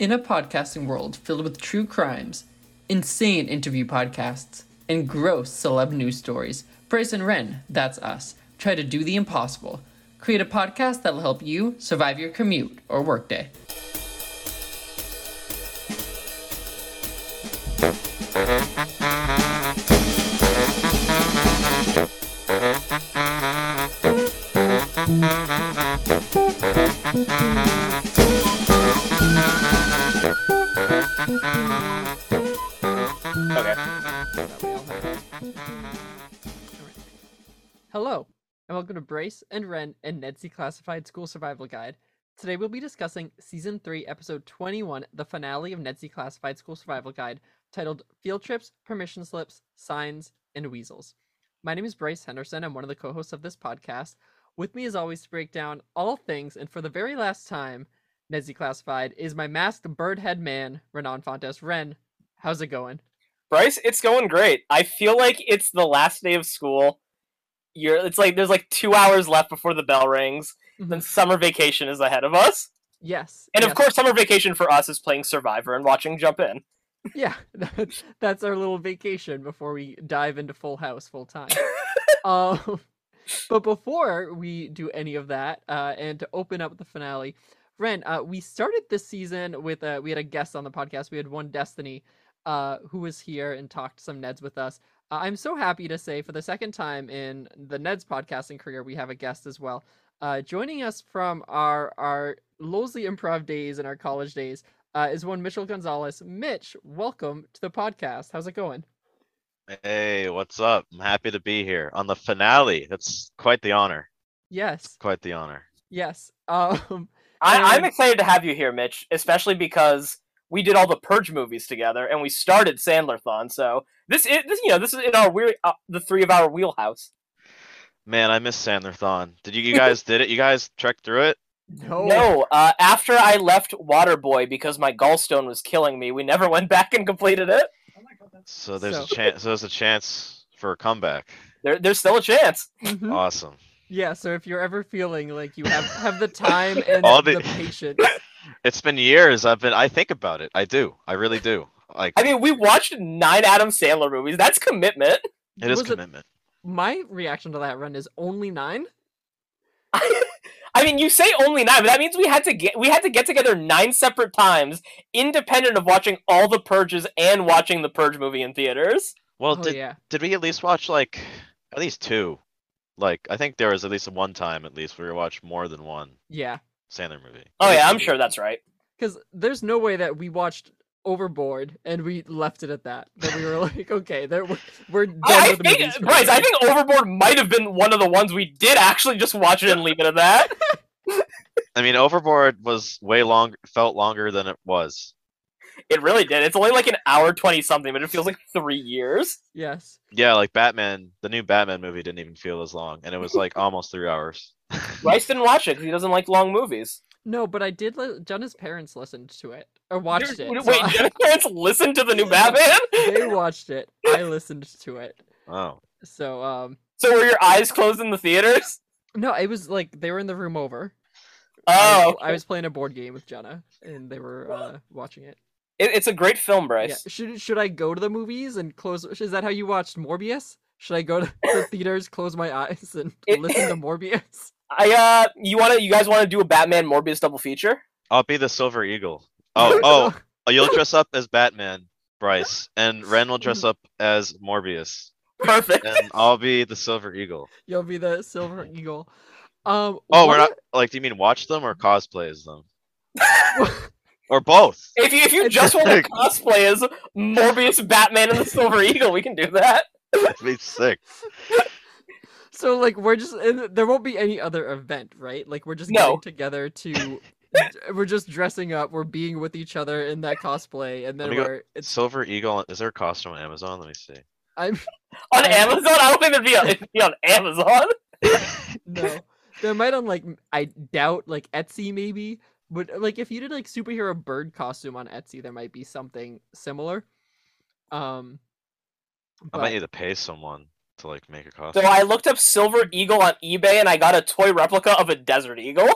In a podcasting world filled with true crimes, insane interview podcasts, and gross celeb news stories, Bryce and Ren, that's us, try to do the impossible. Create a podcast that'll help you survive your commute or workday. Okay. Hello, and welcome to Bryce and Ren and Ned's Classified School Survival Guide. Today we'll be discussing Season 3, Episode 21, the finale of Ned's Classified School Survival Guide, titled Field Trips, Permission Slips, Signs, and Weasels. My name is Bryce Henderson. I'm one of the co hosts of this podcast. With me, as always, to break down all things, and for the very last time, Ned's Classified, is my masked bird head man, Renan Fontes. Ren, how's it going? Bryce, it's going great. I feel like it's the last day of school. You're it's like there's like two hours left before the bell rings. Then summer vacation is ahead of us. Yes. And of course summer vacation for us is playing Survivor and watching Jump In. Yeah, that's, that's our little vacation before we dive into Full House full time. um, but before we do any of that, uh, and to open up the finale, Ren, uh, we started this season with uh, we had a guest on the podcast. We had one Destiny, uh, who was here and talked some Neds with us. Uh, I'm so happy to say, for the second time in the Neds podcasting career, we have a guest as well. Uh, joining us from our our Losley Improv days and our college days uh, is one Mitchell Gonzalez. Mitch, welcome to the podcast. How's it going? Hey, what's up? I'm happy to be here on the finale. That's quite the honor. Yes, Quite the honor. yes. Um, I, I'm excited to have you here, Mitch, especially because we did all the Purge movies together and we started Sandlerthon. So this is this, you know this is in our weird uh, the three of our wheelhouse. Man, I miss Sandlerthon. Did you, you guys did it? You guys trekked through it? no, No, uh, after I left Waterboy because my gallstone was killing me, we never went back and completed it. So there's So- a chance. So there's a chance for a comeback. There, there's still a chance. Mhm. Awesome. Yeah, so if you're ever feeling like you have have the time and All the... the- patience, It's been years. I've been. I think about it. I do. I really do. Like I mean, we watched nine Adam Sandler movies. That's commitment. it is was commitment. my reaction to that run is only nine. I mean, you say only nine, but that means we had to get we had to get together nine separate times, independent of watching all the purges and watching the Purge movie in theaters. Well, oh did yeah, did we at least watch like at least two? Like I think there was at least one time at least where we watched more than one yeah. Sandler movie. Oh yeah, I'm sure that's right. Because there's no way that we watched Overboard and we left it at that. That we were like, okay, there we're, we're done I, I with the think, movies for Bryce, today. I think Overboard might have been one of the ones we did actually just watch it and leave it at that. I mean, Overboard was way long. Felt longer than it was. It really did. It's only like an hour twenty something, but it feels like three years. yes. Yeah, like Batman, the new Batman movie didn't even feel as long, and it was like almost three hours. Bryce didn't watch it because he doesn't like long movies. No, but I did. Li- Jonah's parents listened to it or watched Wait, it. so Wait, I- parents listen to the new Batman? they watched it. I listened to it. Oh, So um, so were your eyes closed in the theaters? no, it was like they were in the room over. Oh, I, I was playing a board game with Jenna, and they were uh, watching it. It, it's a great film, Yeah. Bryce. Should should I go to the movies and close? Is that how you watched Morbius? Should I go to the theaters, close my eyes, and It- listen to Morbius? I uh, you want to? You guys want to do a Batman Morbius double feature? I'll be the Silver Eagle. Oh, oh, oh, you'll dress up as Batman, Bryce, and Ren will dress up as Morbius, Perfect. and I'll be the Silver Eagle. You'll be the Silver Eagle. Um. Oh, we're not like. Do you mean watch them or cosplay as them, or both? If you if you just want to cosplay as Morbius, Batman, and the Silver Eagle, we can do that. That'd be sick. So like we're just there won't be any other event, right? Like we're just No. getting together to we're just dressing up, we're being with each other in that cosplay, and then Let me go- we're it's Silver Eagle. Is there a costume on Amazon? Let me see. I'm On I- Amazon, I don't think it'd be on, it'd be on Amazon. no. There might on like I doubt like Etsy maybe, but like if you did like superhero bird costume on Etsy, there might be something similar. Um I might need to pay someone to like make a costume. So. I looked up Silver Eagle on eBay, and I got a toy replica of a Desert Eagle.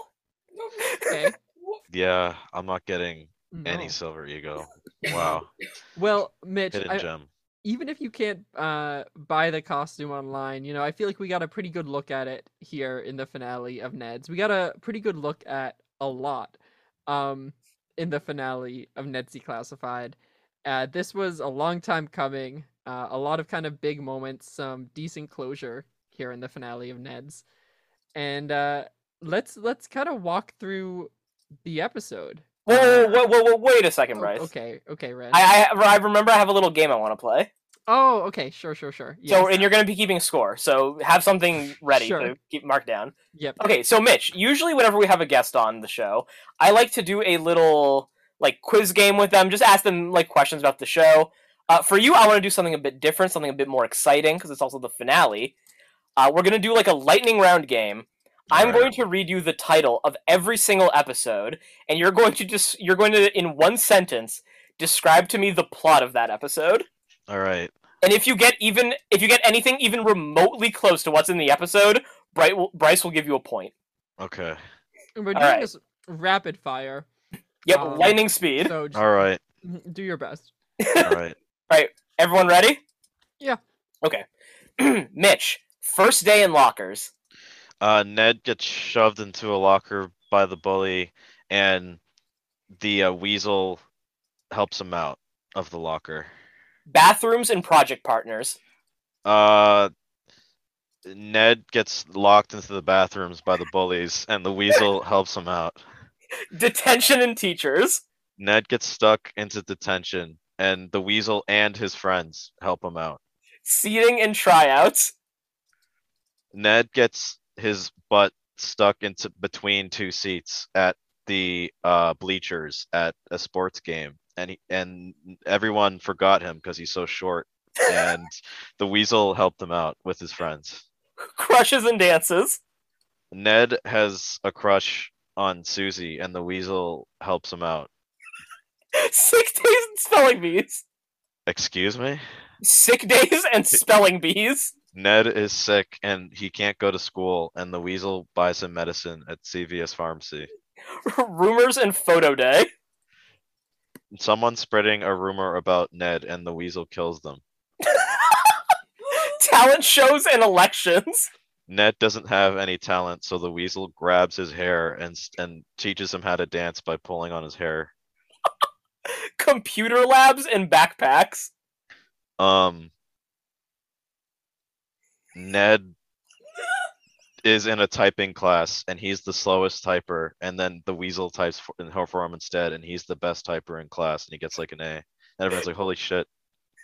okay. Yeah, I'm not getting Any silver eagle. Wow. Well, Mitch, Hidden I, gem. even if you can't uh, buy the costume online, you know, I feel like we got a pretty good look at it here in the finale of Ned's. We got a pretty good look at a lot um, in the finale of Ned's Classified. Uh, this was a long time coming. Uh, a lot of kind of big moments, some decent closure here in the finale of Ned's, and uh, let's let's kind of walk through the episode. Whoa, whoa, whoa, whoa, wait a second, Oh, Bryce. okay, okay, Ren. I, I I remember I have a little game I want to play. Oh, okay, sure, sure, sure. So, and you're going to be keeping score. So, have something ready Sure. to keep marked down. Yep. Okay, so Mitch, usually whenever we have a guest on the show, I like to do a little like quiz game with them. Just ask them like questions about the show. Uh, for you, I want to do something a bit different, something a bit more exciting because it's also the finale. Uh, we're gonna do like a lightning round game. I'm Alright. going to read you the title of every single episode, and you're going to just you're going to in one sentence describe to me the plot of that episode. All right. And if you get even if you get anything even remotely close to what's in the episode, Bright will, Bryce will give you a point. Okay. And We're doing Alright. this rapid fire, Yep, Um, lightning speed. so just All right. do your best. All right. Everyone ready? Yeah. Okay. Mitch, first day in lockers. Uh, Ned gets shoved into a locker by the bully, and the uh, weasel helps him out of the locker. Bathrooms and project partners. Uh, Ned gets locked into the bathrooms by the bullies, and the weasel helps him out. Detention and teachers. Ned gets stuck into detention, and the weasel and his friends help him out. Seating and tryouts. Ned gets his butt stuck into between two seats at the uh, bleachers at a sports game, and he, and everyone forgot him because he's so short. And the weasel helped him out with his friends. Crushes and dances. Ned has a crush on Susie, and the weasel helps him out. Sick days and spelling bees. Excuse me? Sick days and spelling bees. Ned is sick and he can't go to school, and the weasel buys him medicine at CVS Pharmacy. Rumors and photo day. Someone's spreading a rumor about Ned, and the weasel kills them. Talent shows and elections. Ned doesn't have any talent, so the weasel grabs his hair and and teaches him how to dance by pulling on his hair. Computer labs and backpacks. Um, Ned is in a typing class, and he's the slowest typer, and then the weasel types for, in her for him instead, and he's the best typer in class, and he gets like an A. And everyone's like, "Holy shit,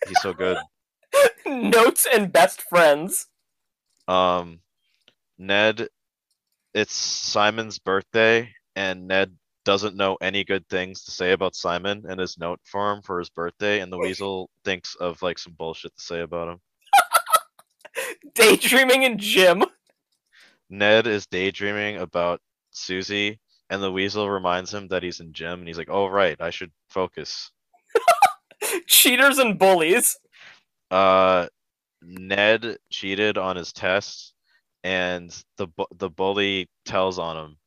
he's so good." Notes and best friends. Um, Ned, it's Simon's birthday, and Ned doesn't know any good things to say about Simon in his note for him for his birthday, and the weasel thinks of like some bullshit to say about him. Daydreaming and gym. Ned is daydreaming about Susie, and the weasel reminds him that he's in gym, and he's like, "Oh right, I should focus." Cheaters and bullies. Uh, Ned cheated on his test, and the bu- the bully tells on him,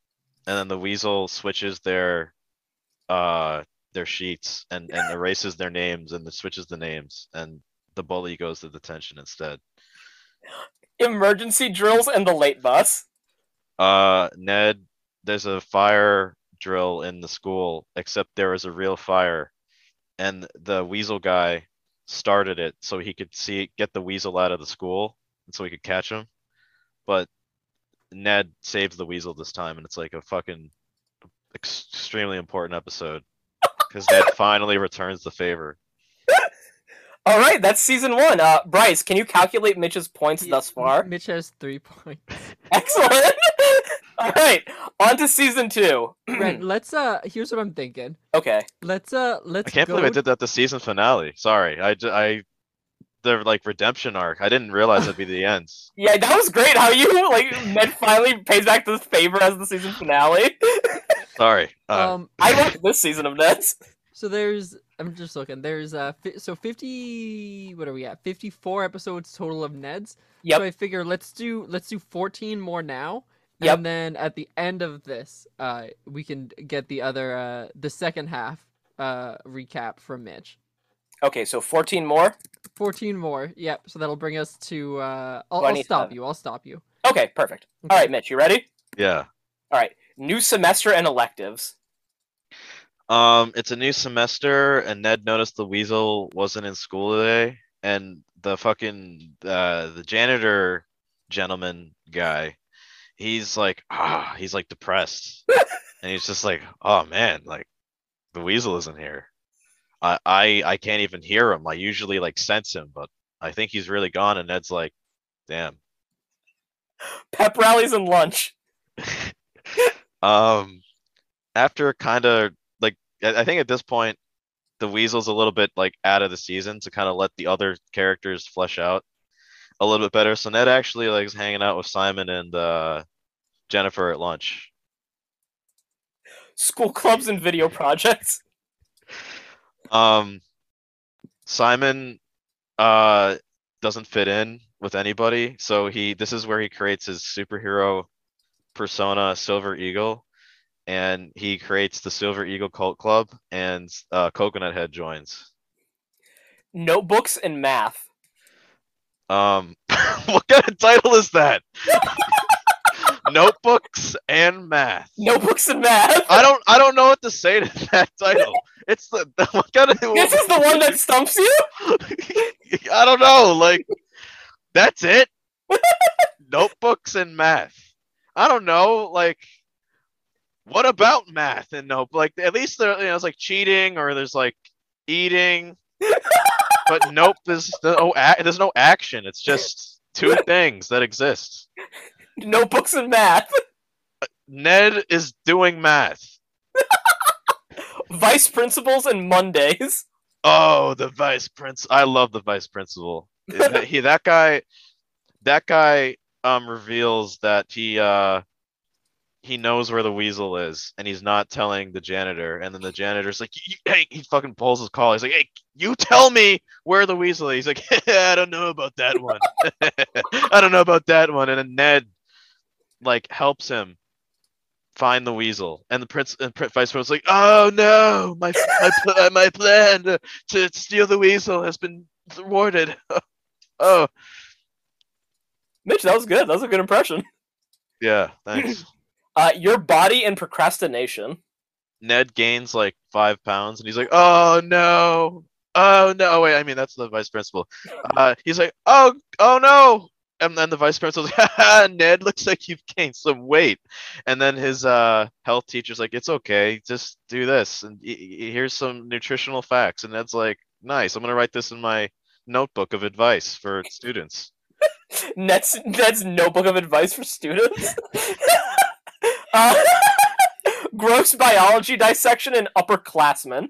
and then the weasel switches their uh their sheets and and erases their names and switches the names, and the bully goes to detention instead. Emergency drills and the late bus. Uh, Ned, there's a fire drill in the school, except there was a real fire, and the weasel guy started it so he could see get the weasel out of the school, and so he could catch him. But Ned saves the weasel this time, and it's like a fucking extremely important episode because Ned finally returns the favor. All right, that's season one. Uh, Bryce, can you calculate Mitch's points He- thus far? Mitch has three points. Excellent. All right, on to season two. Ren, let's uh. Here's what I'm thinking. okay. Let's uh. I Let's. I can't go... believe I did that the season finale. Sorry, I I the like redemption arc. I didn't realize it'd be the end. Yeah, that was great. How you like Ned finally pays back this favor as the season finale. Sorry. Uh, Um. I like this season of Ned's. So there's. I'm just looking. There's uh. Fi- so 50. What are we at? 54 episodes total of Ned's. Yep. So I figure let's do let's do 14 more now. Yep. And then at the end of this, uh, we can get the other uh the second half uh, recap from Mitch. Okay, so 14 more. 14 more. Yep. So that'll bring us to. Uh, I'll, I'll 27. stop you. I'll stop you. Okay, perfect. All right, Mitch, you ready? Yeah. All right, new semester and electives. Um, it's a new semester, and Ned noticed the weasel wasn't in school today, and the fucking uh the janitor gentleman guy, he's like ah, he's like depressed, and he's just like, oh man, like the weasel isn't here. I I I can't even hear him. I usually like sense him, but I think he's really gone. And Ned's like, damn. Pep rallies and lunch. Um, after kind of I think at this point, the Weasel's a little bit like out of the season to kind of let the other characters flesh out a little bit better. So Ned actually like is hanging out with Simon and uh, Jennifer at lunch. School clubs and video projects. Um, Simon uh doesn't fit in with anybody, so he this is where he creates his superhero persona, Silver Eagle, and he creates the Silver Eagle Cult Club, and uh, Coconut Head joins. Notebooks and math. Um, what kind of title is that? Notebooks and math. Notebooks and math. I don't I don't know what to say to that title. It's the, the what kind of This is the one that stumps you. I don't know. Like that's it. Notebooks and math. I don't know. Like what about math and nope? Like at least there, you know, it's like cheating or there's like eating. but nope, there's no there's no action. It's just two things that exist. Notebooks and math. Ned is doing math. Vice principals and Mondays. Oh, the vice prince. I love the vice principal. That- he that guy that guy um reveals that he uh he knows where the weasel is and he's not telling the janitor and then the janitor's like hey he fucking pulls his call he's like hey you tell me where the weasel is. He's like i don't know about that one. I don't know about that one. And then ned like helps him find the weasel and the prince and Prin- vice principal's like oh no my my, pl- my plan to, to steal the weasel has been thwarted. Oh. Mitch, that was good. That was a good impression. yeah thanks Uh, your body and procrastination. Ned gains like five pounds and he's like, oh no. Oh no. Wait, I mean that's the vice principal. Uh he's like, oh oh no. And then the vice principal's like, Ned looks like you've gained some weight. And then his uh health teacher's like, it's okay, just do this. And here's some nutritional facts. And Ned's like, nice, I'm gonna write this in my notebook of advice for students. Ned's Ned's notebook of advice for students. uh, gross biology dissection and upperclassmen.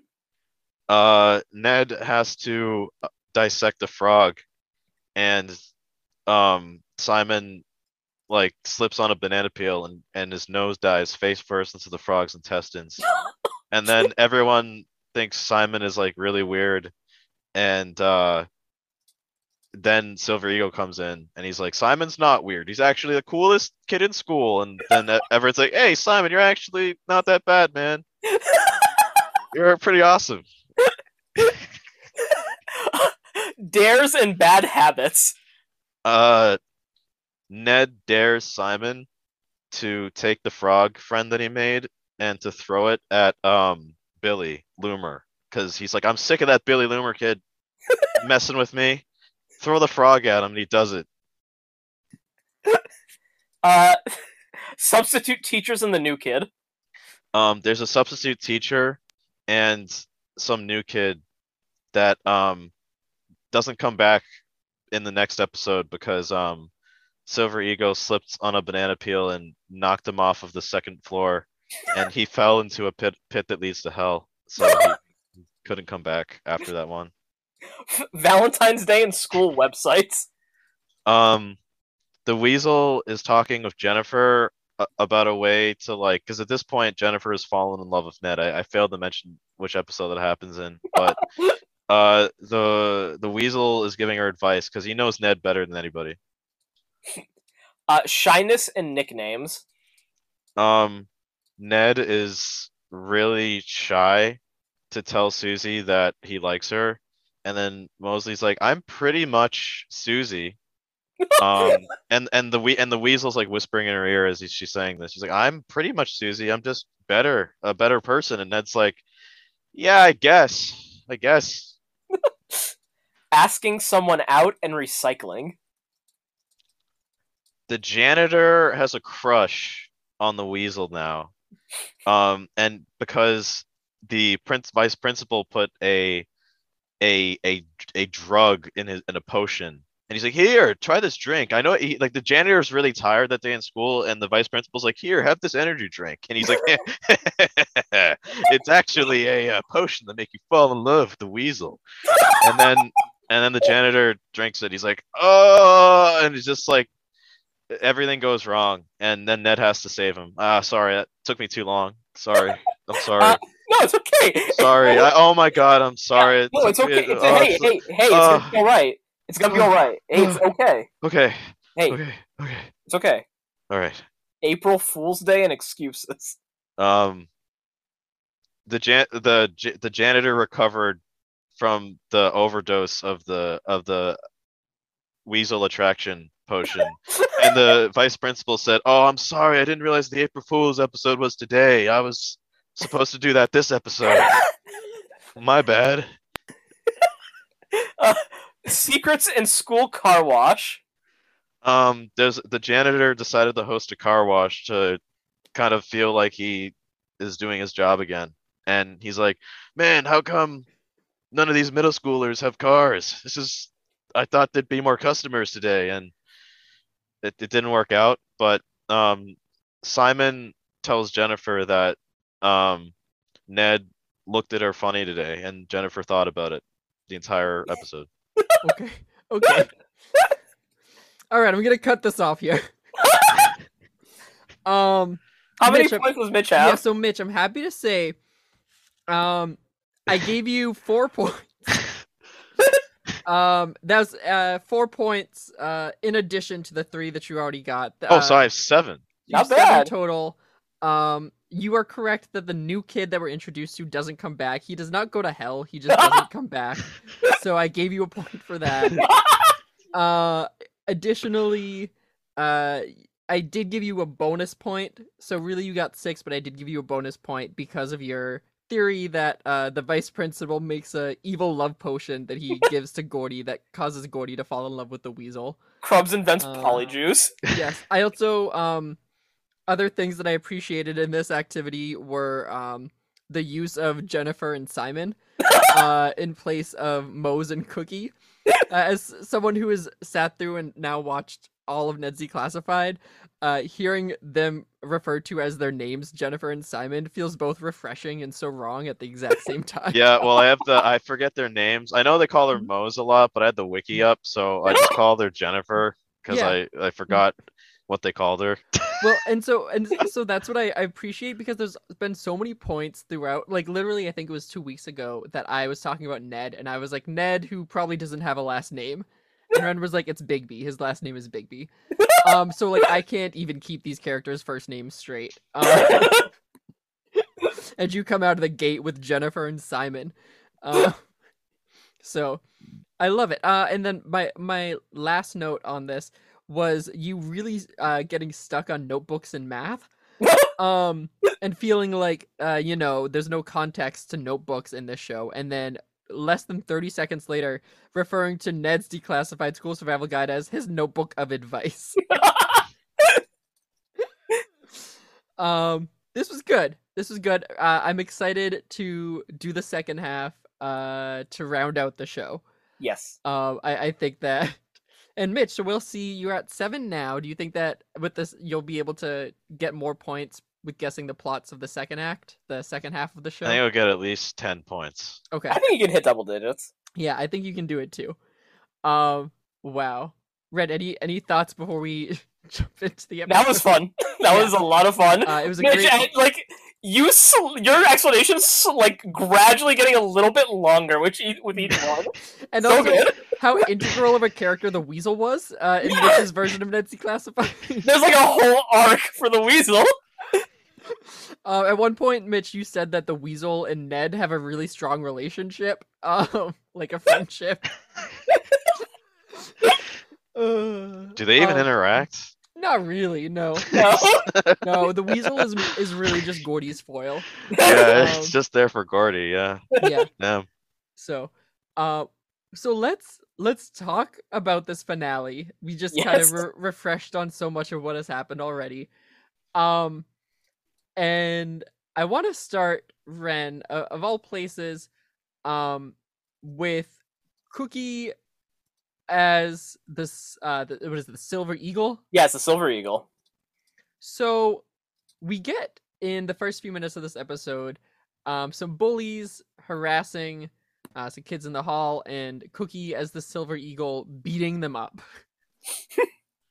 uh Ned has to uh, dissect a frog. And um Simon like slips on a banana peel and and his nose dives face first into the frog's intestines. And then everyone thinks Simon is like really weird. And uh then Silver Eagle comes in and he's like Simon's not weird he's actually the coolest kid in school and then Everett's like hey Simon you're actually not that bad man you're pretty awesome Dares and bad habits. Uh, Ned dares Simon to take the frog friend that he made and to throw it at um Billy Loomer because he's like, I'm sick of that Billy Loomer kid messing with me. Throw the frog at him, and he does it. Uh, substitute teachers and the new kid. Um, there's a substitute teacher and some new kid that um doesn't come back in the next episode because um Silver Eagle slipped on a banana peel and knocked him off of the second floor, and he fell into a pit pit that leads to hell. So he couldn't come back after that one. Valentine's Day and school websites. Um, the Weasel is talking with Jennifer a- about a way to like, because at this point Jennifer has fallen in love with Ned. I, I failed to mention which episode that happens in, but uh, the the Weasel is giving her advice because he knows Ned better than anybody. Uh, shyness and nicknames. Um, Ned is really shy to tell Susie that he likes her, and then Mosley's like, "I'm pretty much Susie." um and and the we and the weasel's like whispering in her ear as he- she's saying this. She's like i'm pretty much susie. I'm just better a better person. And ned's like yeah i guess. I guess. Asking someone out and recycling. the janitor has a crush on the weasel now. Um and because the prince vice principal put a a a a drug in his in a potion. And he's like here try this drink. I know he, like the janitor's really tired that day in school and the vice principal's like here have this energy drink. And he's like it's actually a, uh potion that make you fall in love with the weasel. And then and then the janitor drinks it. He's like oh and he's just like everything goes wrong. And then ned has to save him. Ah sorry that took me too long. Sorry. I'm sorry. Uh, No, it's okay. sorry I, oh my god i'm sorry It No, it's okay. It's, oh, hey, it's- hey, hey, it's uh, gonna be all right. It's gonna be all right. Hey, it's okay. okay Hey, okay okay it's okay. all right April Fool's Day and excuses. um the jan the j- the janitor recovered from the overdose of the of the weasel attraction potion and the vice principal said oh i'm sorry i didn't realize the april fool's episode was today i was supposed to do that this episode. My bad. Uh, secrets in school car wash. um there's the janitor decided to host a car wash to kind of feel like he is doing his job again. And he's like man how come none of these middle schoolers have cars? This is i thought there'd be more customers today. And it, it didn't work out. But um simon tells jennifer that um ned looked at her funny today and jennifer thought about it the entire episode Okay. Okay. All right, I'm gonna cut this off here. um. How many Mitch, I'm- points does Mitch Yeah. have? So, Mitch, I'm happy to say, um, I gave you four points. um, that's uh four points. Uh, in addition to the three that you already got. oh Uh, so i have seven you have Not seven bad. total. Um, you are correct that the new kid that we're introduced to doesn't come back. He does not go to hell. He just doesn't come back. So I gave you a point for that. Uh, additionally, uh, I did give you a bonus point. So really, you got six, but I did give you a bonus point because of your theory that uh, the vice principal makes a evil love potion that he gives to Gordy that causes Gordy to fall in love with the weasel Crubbs invents Uh, polyjuice. yes. I also um other things that I appreciated in this activity were um the use of Jennifer and Simon uh in place of Moze and Cookie. Uh, as someone who has sat through and now watched all of Ned's Declassified, uh hearing them referred to as their names, Jennifer and Simon, feels both refreshing and so wrong at the exact same time. Yeah, well, I have the I forget their names. I know they call her Moze a lot, but I had the wiki up, so I just call her Jennifer because Yeah. I I forgot what they called her. well and so and so that's what I, I appreciate because there's been so many points throughout like literally i think it was two weeks ago that i was talking about ned and i was like ned who probably doesn't have a last name. And ren was like it's bigby. His last name is bigby. Um so like i can't even keep these characters first names straight. Um, and you come out of the gate with jennifer and simon. Uh, so i love it. Uh and then my my last note on this was you really uh getting stuck on notebooks and math um and feeling like uh you know there's no context to notebooks in this show and then less than 30 seconds later referring to Ned's declassified school survival guide as his notebook of advice. Um this was good. This was good. Uh, i'm excited to do the second half uh to round out the show. Yes. um, I, I think that, and Mitch, so we'll see. You're at seven now. Do you think that with this you'll be able to get more points with guessing the plots of the second act, the second half of the show? I think I'll get at least ten points. Okay, I think you can hit double digits. yeah, I think you can do it too. Um, wow, Red, any any thoughts before we jump into the episode? That was fun. That Yeah. was a lot of fun. Uh, it was a Mitch, great. I- like you, sl- your explanations like gradually getting a little bit longer, which e- with each one. and so also good. how integral of a character the Weasel was uh, in Yeah. Mitch's version of Ned's Classified. There's like a whole arc for the weasel. Uh, at one point, Mitch, you said that the weasel and Ned have a really strong relationship, um, like a friendship. Uh, Do they even um, interact? Not really. No, No. no. The weasel is is really just Gordy's foil. Yeah, um, it's just there for Gordy. Yeah, Yeah. yeah. So, uh, so let's let's talk about this finale. We just kind of re- refreshed on so much of what has happened already. Um, and I want to start Ren uh, of all places, um, with Cookie as this uh, the, what is it, the Silver Eagle? Yeah, it's a silver eagle. So we get in the first few minutes of this episode um, some bullies harassing uh, some kids in the hall and Cookie as the Silver Eagle beating them up.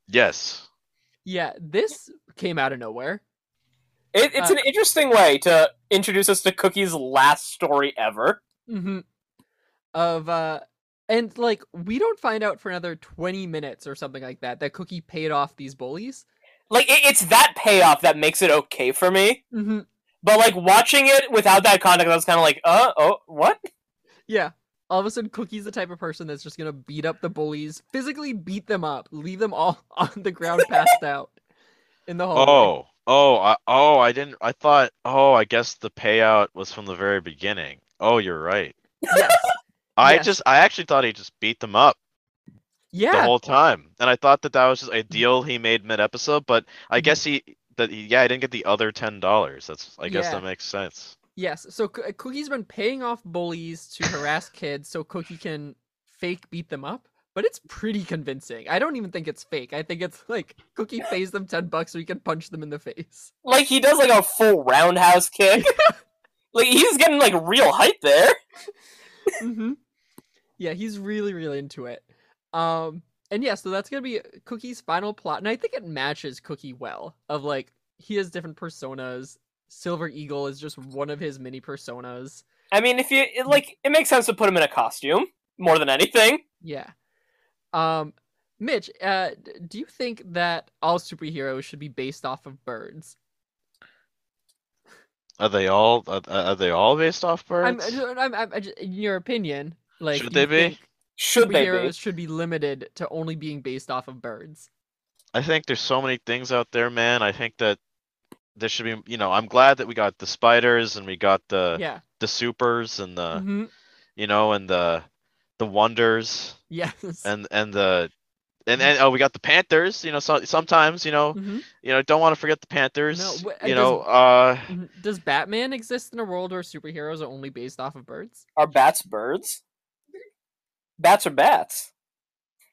Yes. Yeah, this came out of nowhere. It, it's Uh, an interesting way to introduce us to Cookie's last story ever. hmm Of uh, and like we don't find out for another twenty minutes or something like that that Cookie paid off these bullies. Like it, it's that payoff that makes it okay for me. Mm-hmm. But like watching it without that context, I was kind of like, uh, oh, what? Yeah. All of a sudden, Cookie's the type of person that's just gonna beat up the bullies, physically beat them up, leave them all on the ground passed out in the hallway. Oh, oh, I, oh! I didn't. I thought. Oh, I guess the payout was from the very beginning. Oh, you're right. yes. I Yes. just. I actually thought he just beat them up Yeah. the whole time, and I thought that that was just a deal he made mid episode. But I Mhm. guess he. That he, yeah, I didn't get the other ten dollars. That's. I guess Yeah. that makes sense. Yes. So Coo- Cookie's been paying off bullies to harass kids so Cookie can fake beat them up. But it's pretty convincing. I don't even think it's fake. I think it's like Cookie pays them 10 bucks so he can punch them in the face. Like he does like a full roundhouse kick. like he's getting like real hype there. hmm Yeah, he's really, really into it. Um, and yeah, so that's gonna be Cookie's final plot, and I think it matches Cookie well. Of like, he has different personas. Silver Eagle is just one of his many personas. I mean, if you it, like, it makes sense to put him in a costume more than anything. Yeah. Um, Mitch, uh, do you think that all superheroes should be based off of birds? Are they all? Are, are they all based off birds? I'm, I'm, I'm, I'm- in your opinion, like, Should they be? Should they superheroes be? should be limited to only being based off of birds? I think there's so many things out there, man. I think that there should be. You know, I'm glad that we got the spiders and we got the yeah. the supers and the hmm you know and the the wonders Yes. and and the and, then oh we got the panthers you know so, sometimes you know Mhm. you know don't want to forget the panthers wh- you and know uh Mhm. Does Batman exist in a world where superheroes are only based off of birds? Are bats birds? Bats are bats.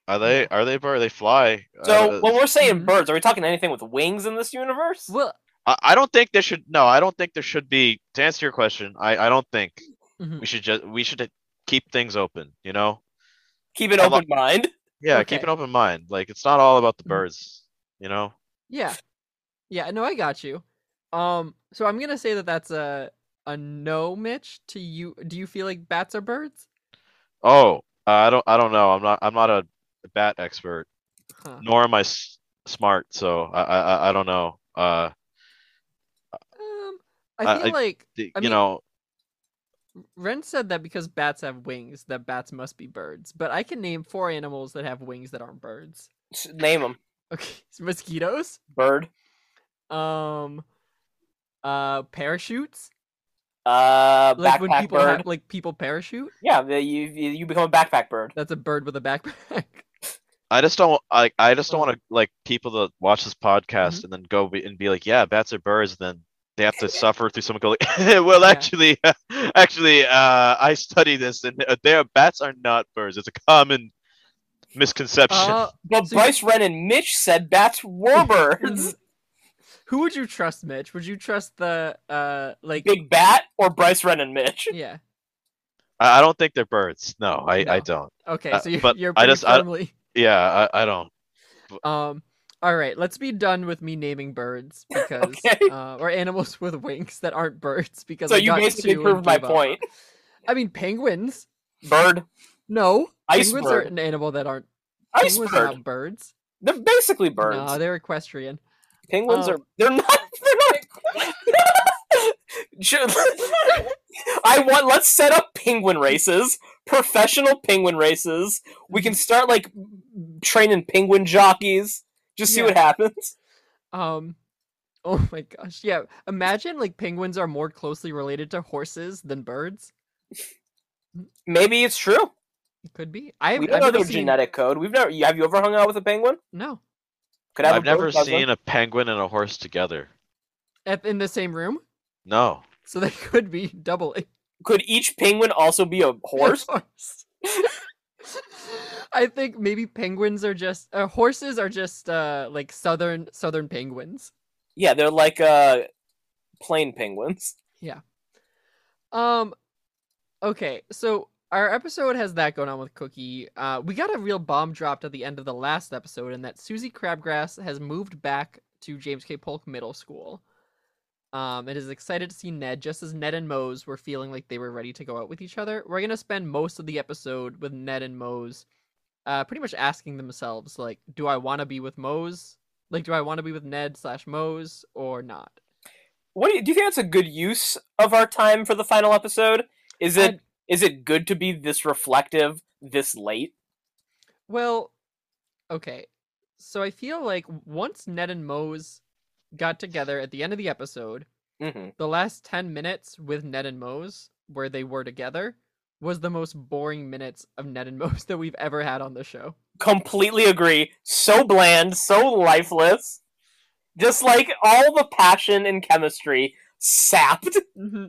are they are they bird they fly So uh, when we're saying Mhm. birds, are we talking anything with wings in this universe? Well, I, I don't think there should no i don't think there should be to answer your question i i don't think Mhm. we should just we should keep things open you know Keep an I lo- open mind. Yeah Okay. keep an open mind like it's not all about the Mhm. birds you know yeah, yeah. No, I got you. Um, so I'm gonna say that that's a a no, Mitch. To you, do you feel like bats are birds? oh uh, i don't i don't know i'm not i'm not a bat expert Huh. nor am I s- smart, so I, I I- I don't know. Uh, Um, I I- feel like d- I you mean- know, Ren said that because bats have wings, that bats must be birds. But I can name four animals that have wings that aren't birds. S- Name them. Okay, so mosquitoes. Bird. Um, uh, parachutes. Uh, Like when backpack people bird. have, like people parachute. Yeah, you you you become a backpack bird. That's a bird with a backpack. I just don't I I just don't Oh. want to like people to watch this podcast Mhm. and then go be, and be like, yeah, bats are birds, and then they have to suffer through someone go like, well, Yeah. actually, actually, uh, I study this, and their bats are not birds. It's a common misconception. Uh, But So- Bryce Ren and Mitch said bats were birds. Who would you trust, Mitch? Would you trust the uh like Big Bat or Bryce Ren and Mitch? yeah? I, I don't think they're birds. No, I I don't. Okay, Uh, so you're, but you're I pretty just- I- firmly. Yeah, I, I don't. Um. All right, let's be done with me naming birds because Okay. uh, or animals with wings that aren't birds because So I you got basically proved my up. point. I mean, penguins. Bird, No, Ice penguins are bird. an animal that aren't. ice penguins bird. are not birds. They're basically birds. No, they're equestrian. Penguins uh, are. They're not. They're not. I want. Let's set up penguin races, professional penguin races. We can start like training penguin jockeys. Just see Yeah. what happens. Um, oh my gosh, yeah. Imagine like penguins are more closely related to horses than birds. Maybe it's true. It could be. I've, we don't know never their seen. genetic code. We've never. Have you ever hung out with a penguin? No, Could have a I've never bird cousin. seen a penguin and a horse together. At, in the same room, No. so they could be doubling. Could each penguin also be a horse? horse. I think maybe penguins are just uh, horses are just uh like southern southern penguins. yeah, they're like uh, plain penguins. Yeah. Um okay, so our episode has that going on with Cookie. Uh we got a real bomb dropped at the end of the last episode and that Susie Crabgrass has moved back to James K. Polk Middle School. Um it is excited to see Ned just as Ned and Moze were feeling like they were ready to go out with each other. We're going to spend most of the episode with Ned and Moze uh pretty much asking themselves like do I want to be with Moze? Like do I want to be with Ned slash Moze or not? What do you, do you think that's a good use of our time for the final episode? Is it I'd- is it good to be this reflective this late? Well, okay. So I feel like once Ned and Moze got together at the end of the episode, hmm the last 10 minutes with Ned and Moze, where they were together, was the most boring minutes of Ned and Moze that we've ever had on the show. Completely agree. So bland, so lifeless. Just like all the passion and chemistry sapped. hmm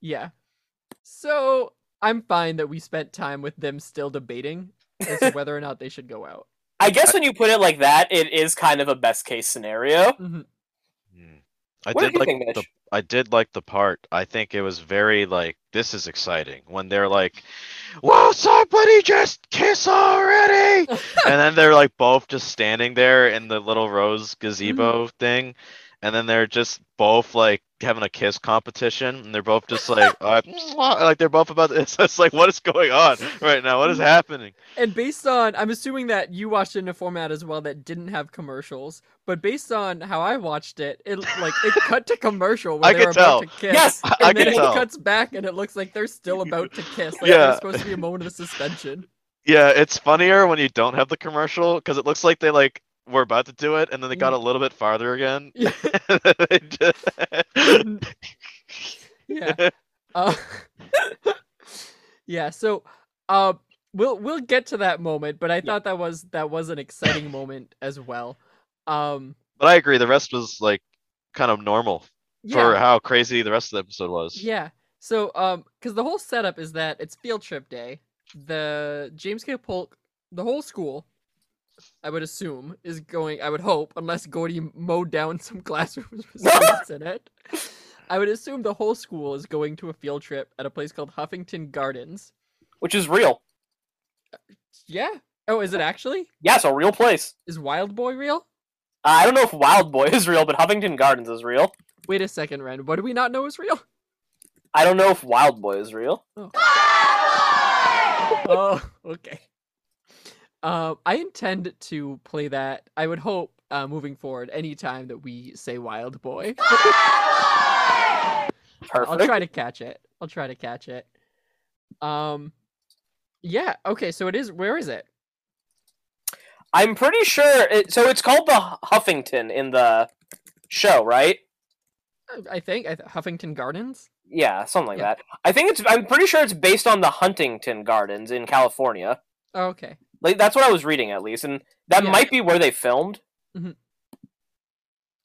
Yeah. So I'm fine that we spent time with them still debating as to whether or not they should go out. I guess when you put it like that, it is kind of a best case scenario. Mhm. Hmm. I What did did like think, the I did like the part. I think it was very like this is exciting when they're like, "Will somebody just kiss already?" and then they're like both just standing there in the little rose gazebo thing, and then they're just both like having a kiss competition, and they're both just like, uh, like they're both about. It's like, what is going on right now? What is happening? And based on, I'm assuming that you watched it in a format as well that didn't have commercials. But based on how I watched it, it like it cut to commercial where I they could were about to kiss. Yes, and I then can it tell. cuts back and it looks like they're still about to kiss. Like Yeah. there's supposed to be a moment of suspension. Yeah, it's funnier when you don't have the commercial because it looks like they like were about to do it and then they got a little bit farther again. Yeah. Yeah. Uh, yeah. So, uh, we'll we'll get to that moment, but I thought that was that was an exciting moment as well. Um, But I agree, the rest was like kind of normal yeah. for how crazy the rest of the episode was. Yeah. So, um, because the whole setup is that it's field trip day. The James K. Polk, the whole school, I would assume, is going. I would hope, unless Gordy mowed down some classrooms with students in it. I would assume the whole school is going to a field trip at a place called Huffington Gardens. Which is real. Yeah. Oh, is it actually? Yeah, it's a real place. Is Wild Boy real? Uh, I don't know if Wild Boy is real, but Huffington Gardens is real. Wait a second, Ren. What do we not know is real? I don't know if Wild Boy is real. oh, okay. Um, I intend to play that. I would hope uh, moving forward, anytime that we say "Wild Boy," I'll try to catch it. I'll try to catch it. Um, yeah. Okay. So it is. Where is it? I'm pretty sure. It, so it's called the Huffington in the show, right? I- I think I th- Huffington Gardens. Yeah, something like Yeah. that. I think it's. I'm pretty sure it's based on the Huntington Gardens in California. Oh, okay. Like that's what I was reading at least, and that Yeah. might be where they filmed. Mhm.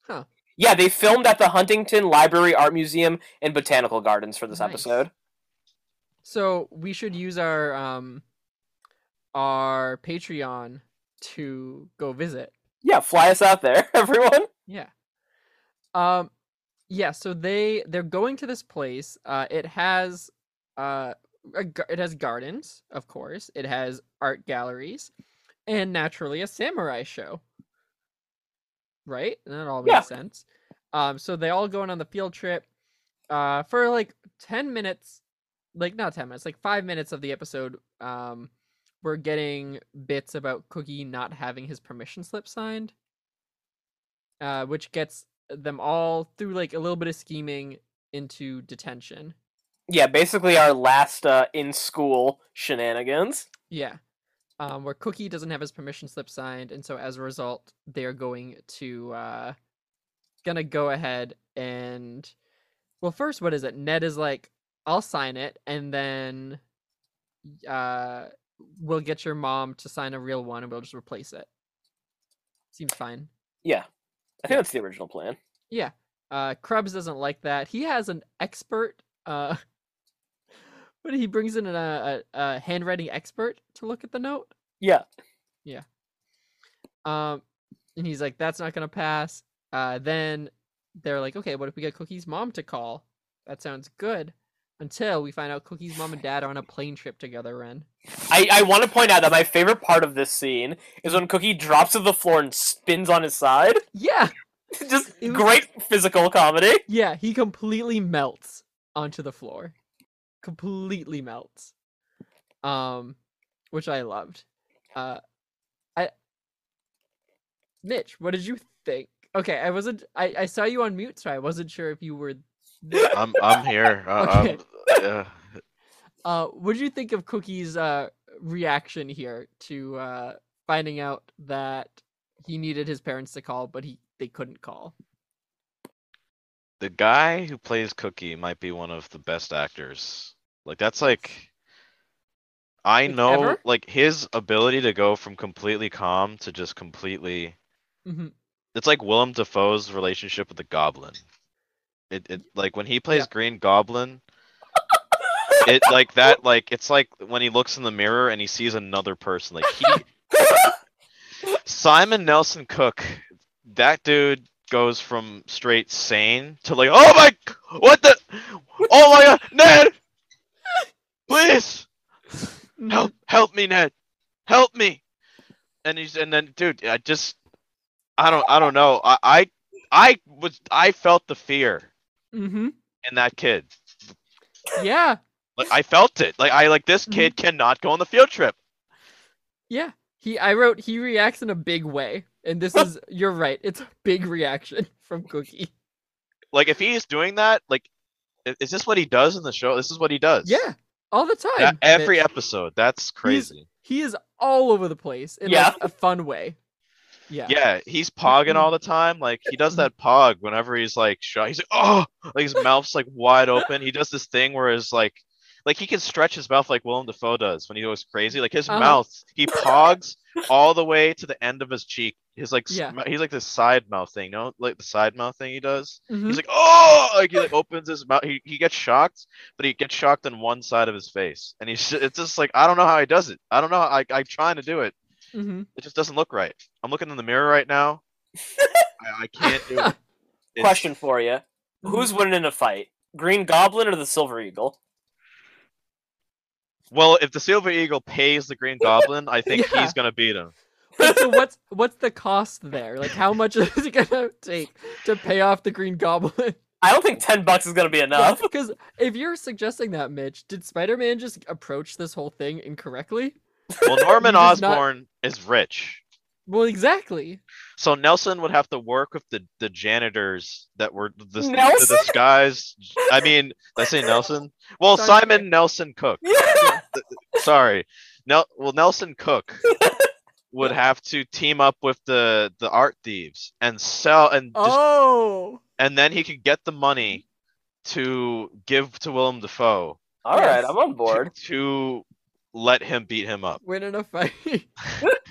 Huh. Yeah, they filmed at the Huntington Library, Art Museum, and Botanical Gardens for this Nice. episode. So we should use our um our Patreon to go visit. Yeah, fly us out there, everyone. Yeah. Um yeah, so they they're going to this place. Uh it has uh a, it has gardens, of course. It has art galleries and naturally a samurai show. Right? And that all makes Yeah. sense. Um so they all going on the field trip uh for like 10 minutes like not 10 minutes, like 5 minutes of the episode um we're getting bits about Cookie not having his permission slip signed uh, which gets them all through like a little bit of scheming into detention. Yeah, basically our last uh, in school shenanigans. Yeah. Um, where Cookie doesn't have his permission slip signed, and so as a result, they're going to uh gonna go ahead and well first what is it? Ned is like, I'll sign it, and then uh we'll get your mom to sign a real one and we'll just replace it. Seems fine. Yeah, I think that's the original plan. Yeah. Uh Crubbs doesn't like that. He has an expert uh but he brings in a, a, a handwriting expert to look at the note. Yeah, Yeah. Um and he's like, that's not gonna pass. Uh then they're like, okay, what if we get Cookie's mom to call? That sounds good. Until we find out Cookie's mom and dad are on a plane trip together, Ren. I, I want to point out that my favorite part of this scene is when Cookie drops to the floor and spins on his side. Yeah, Just was- great physical comedy. yeah, he completely melts onto the floor. Completely melts. Um, which I loved. Uh, I, Mitch, what did you think? Okay, I wasn't. I I saw you on mute, so I wasn't sure if you were. there. I'm I'm here. Uh, Okay. um, uh, Uh, what did you think of Cookie's uh reaction here to uh finding out that he needed his parents to call, but he they couldn't call? The guy who plays Cookie might be one of the best actors. Like that's like I know ever? like his ability to go from completely calm to just completely hmm it's like Willem Dafoe's relationship with the goblin. It it like when he plays Green Goblin it like that like it's like when he looks in the mirror and he sees another person like he Simon Nelson Cook that dude goes from straight sane to like oh my what the oh my god Ned! Please! Help help me Ned! Help me! And he's and then dude I just I don't I don't know. I I I was I felt the fear Mm-hmm. in that kid. Yeah. like I felt it. Like I like this kid cannot go on the field trip. Yeah. He I wrote he reacts in a big way. And this is you're right. It's a big reaction from Cookie. like if he's doing that like is this what he does in the show this is what he does Yeah. All the time. Yeah, every Mitch. episode that's crazy he is all over the place in Yeah. like a fun way. Yeah. yeah he's pogging all the time like he does that pog whenever he's like shot he's like oh like his mouth's like wide open he does this thing where his like like he can stretch his mouth like Willem Dafoe does when he goes crazy like his Uh-huh. mouth he pogs all the way to the end of his cheek his like Yeah. sm- he's like this side mouth thing you no like the side mouth thing he does Mhm. He's like, oh, like he like opens his mouth. He, he gets shocked, but he gets shocked on one side of his face, and he's it's just like I don't know how he does it. I don't know. I I'm trying to do it. Mhm. It just doesn't look right. I'm looking in the mirror right now. I, I can't do it. It's- Question for you: Who's winning in a fight, Green Goblin or the Silver Eagle? Well, if the Silver Eagle pays the Green Goblin, I think Yeah. he's gonna beat him. Wait, so what's what's the cost there? Like how much is it gonna take to pay off the Green Goblin? I don't think ten bucks is gonna be enough. Because if you're suggesting that, Mitch, did Spider-Man just approach this whole thing incorrectly? Well, Norman You just not- Osborn is rich, Well, exactly. so Nelson would have to work with the the janitors that were the, the Nelson? disguise. I mean, did I say Nelson? Well, Sorry. Simon Nelson Cook. Yeah. Sorry. Nel well Nelson Cook would have to team up with the the art thieves and sell and just, Oh, and then he could get the money to give to Willem Dafoe All right, Yes. I'm on board. to let him beat him up. win in a fight.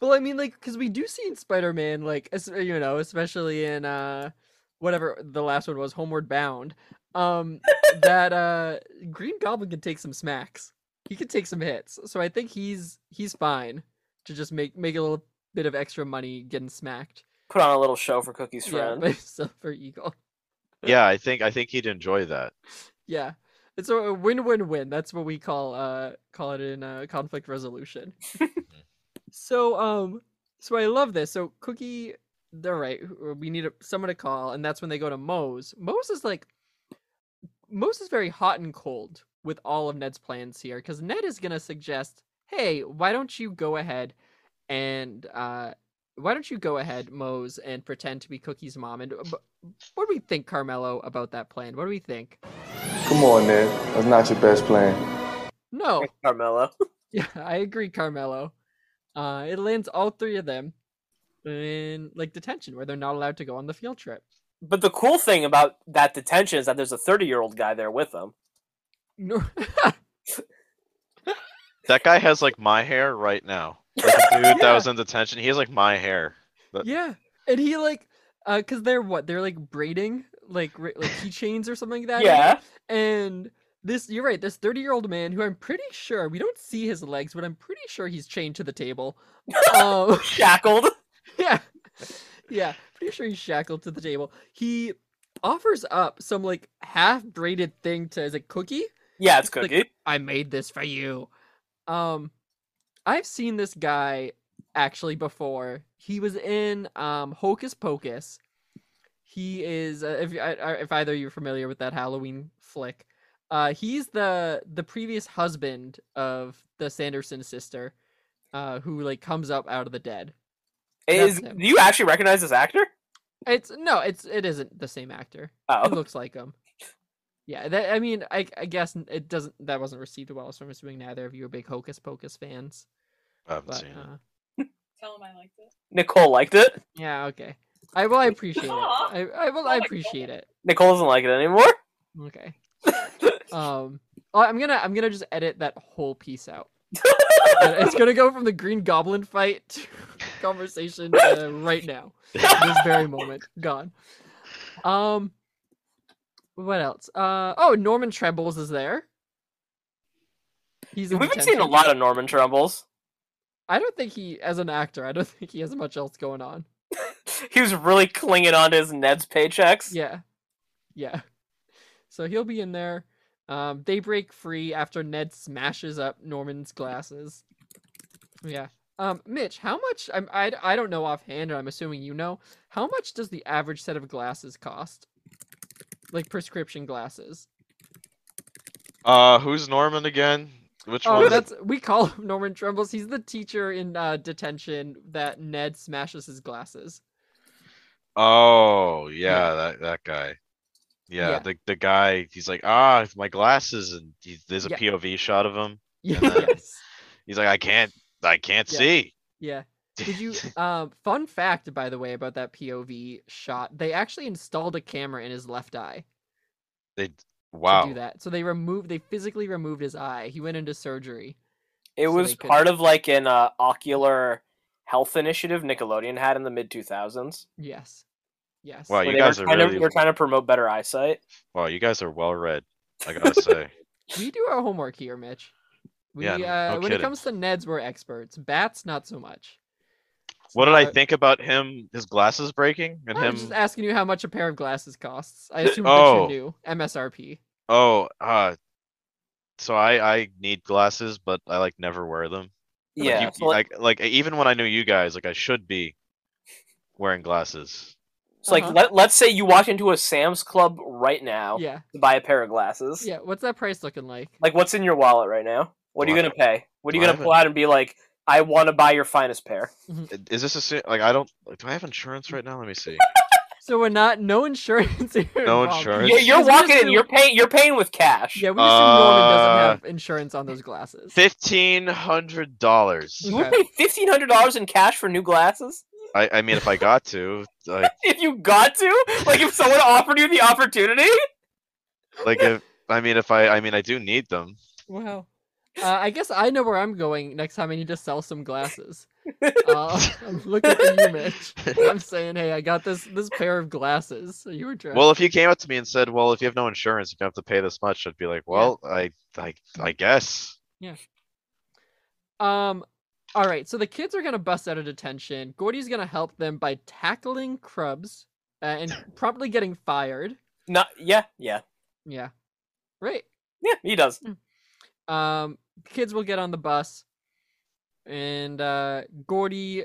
well, I mean, like, because we do see in Spider-Man, like, you know, especially in uh, whatever the last one was, Homeward Bound, um, that uh, Green Goblin can take some smacks. He can take some hits, so I think he's he's fine to just make make a little bit of extra money getting smacked. Put on a little show for Cookie's Yeah, friend. by Silver Eagle. Yeah, I think I think he'd enjoy that. Yeah. It's a win-win-win. That's what we call uh call it in uh, conflict resolution. so um so I love this. So Cookie they're right. We need a, someone to call and that's when they go to Moze. Moze is like Moze is very hot and cold with all of Ned's plans here cuz Ned is going to suggest, "Hey, why don't you go ahead and uh why don't you go ahead, Moze, and pretend to be Cookie's mom? And uh, b- what do we think, Carmelo, about that plan? What do we think? Come on, Ned. That's not your best plan. No, Carmelo. yeah, I agree, Carmelo. Uh, it lands all three of them in like detention, where they're not allowed to go on the field trip. But the cool thing about that detention is that there's a 30 year old guy there with them. No, That guy has like my hair right now. Like the dude that was in detention, he has like my hair. But- yeah, and he like, uh, cause they're what? They're like braiding like ra- like keychains or something like that. Yeah. And this, you're right. This 30 year old man, who I'm pretty sure we don't see his legs, but I'm pretty sure he's chained to the table. Um, Shackled. yeah, yeah, pretty sure he's shackled to the table. He offers up some like half braided thing to as a cookie. Yeah, it's Like- Cookie. I made this for you. Um, I've seen this guy actually before. He was in um Hocus Pocus. He is uh, if you- I- I- if either you're familiar with that Halloween flick. Uh, he's the the previous husband of the Sanderson sister, uh, who like comes up out of the dead. Is, do you actually recognize this actor? It's no, it's it isn't the same actor. Oh. He looks like him. Yeah, that I mean, I I guess it doesn't that wasn't received well, so I'm assuming neither of you are big Hocus Pocus fans. I haven't But seen it. uh, Tell him I liked it. Nicole liked it. yeah, okay. I well, I appreciate it. I I will, Oh I my appreciate it. Nicole doesn't like it anymore. Okay. Um, well, I'm gonna I'm gonna just edit that whole piece out. It's gonna go from the Green Goblin fight to conversation uh, right now, this very moment, gone. Um, what else? Uh, oh, Norman Trebles is there. He's We've been seeing a lot of Norman Trumbles. I don't think he, as an actor, I don't think he has much else going on. He was really clinging on to his Ned's paychecks. Yeah, yeah. So he'll be in there. Um, they break free after Ned smashes up Norman's glasses. Yeah. Um, Mitch, how much? I'm, I I don't know offhand, and I'm assuming you know. How much does the average set of glasses cost? Like prescription glasses. Uh, who's Norman again? Which Oh, one? that's we call him Norman Trumbles. He's the teacher in uh, detention that Ned smashes his glasses. Oh, yeah, Yeah. that that guy. Yeah, Yeah. the the guy. He's like, ah, my glasses, and he, there's a Yeah. POV shot of him. Yes. He's like, I can't, I can't Yeah. see. Yeah. Did you um fun fact by the way about that POV shot, they actually installed a camera in his left eye They, to wow. do that. So they removed they physically removed his eye. He went into surgery. It So was could- part of like an uh, ocular health initiative Nickelodeon had in the mid 2000s. Yes. Yes. Wow, you guys were are trying to- really- were trying to promote better eyesight. Wow, you guys are well read. I gotta say. We do our homework here, Mitch. We Yeah, uh no when it comes to Neds, we're experts. Bats not so much. What did I think about him? His glasses breaking and I'm him. just asking you how much a pair of glasses costs. I assume Oh. that you knew. MSRP. Oh, uh, so I I need glasses, but I like never wear them. Like, Yeah, you- so, like, like like even when I knew you guys, like I should be wearing glasses. so, like Uh-huh. let, let's say you walk into a Sam's Club right now Yeah. to buy a pair of glasses. Yeah. What's that price looking like? Like what's in your wallet right now? What are you gonna pay? What are you gonna pull out and be like, I want to buy your finest pair? Is this a se- like I don't like, do I have insurance right now? Let me see. So we're not no insurance here. No involved. insurance. You're, you're Because we walking in, you're paying you're paying with cash. Yeah, we assume Norman doesn't Uh, have insurance on those glasses. Fifteen hundred dollars. You would pay fifteen hundred dollars in cash for new glasses? I I mean, if I got to, like If you got to? Like if someone offered you the opportunity? like if I mean if I I mean I do need them. Wow. Uh, I guess I know where I'm going next time I need to sell some glasses. Uh, I'm looking for you, Mitch. I'm saying, hey, I got this this pair of glasses. Are you interested? Well, if you came up to me and said, "Well, if you have no insurance, you have to pay this much," I'd be like, "Well, I I I guess." Yeah. Um, all right. So the kids are gonna bust out of detention. Gordy's gonna help them by tackling Crubbs uh, and promptly getting fired. No, yeah, yeah, Yeah. Right. yeah. He does. Um, kids will get on the bus, and uh, Gordy,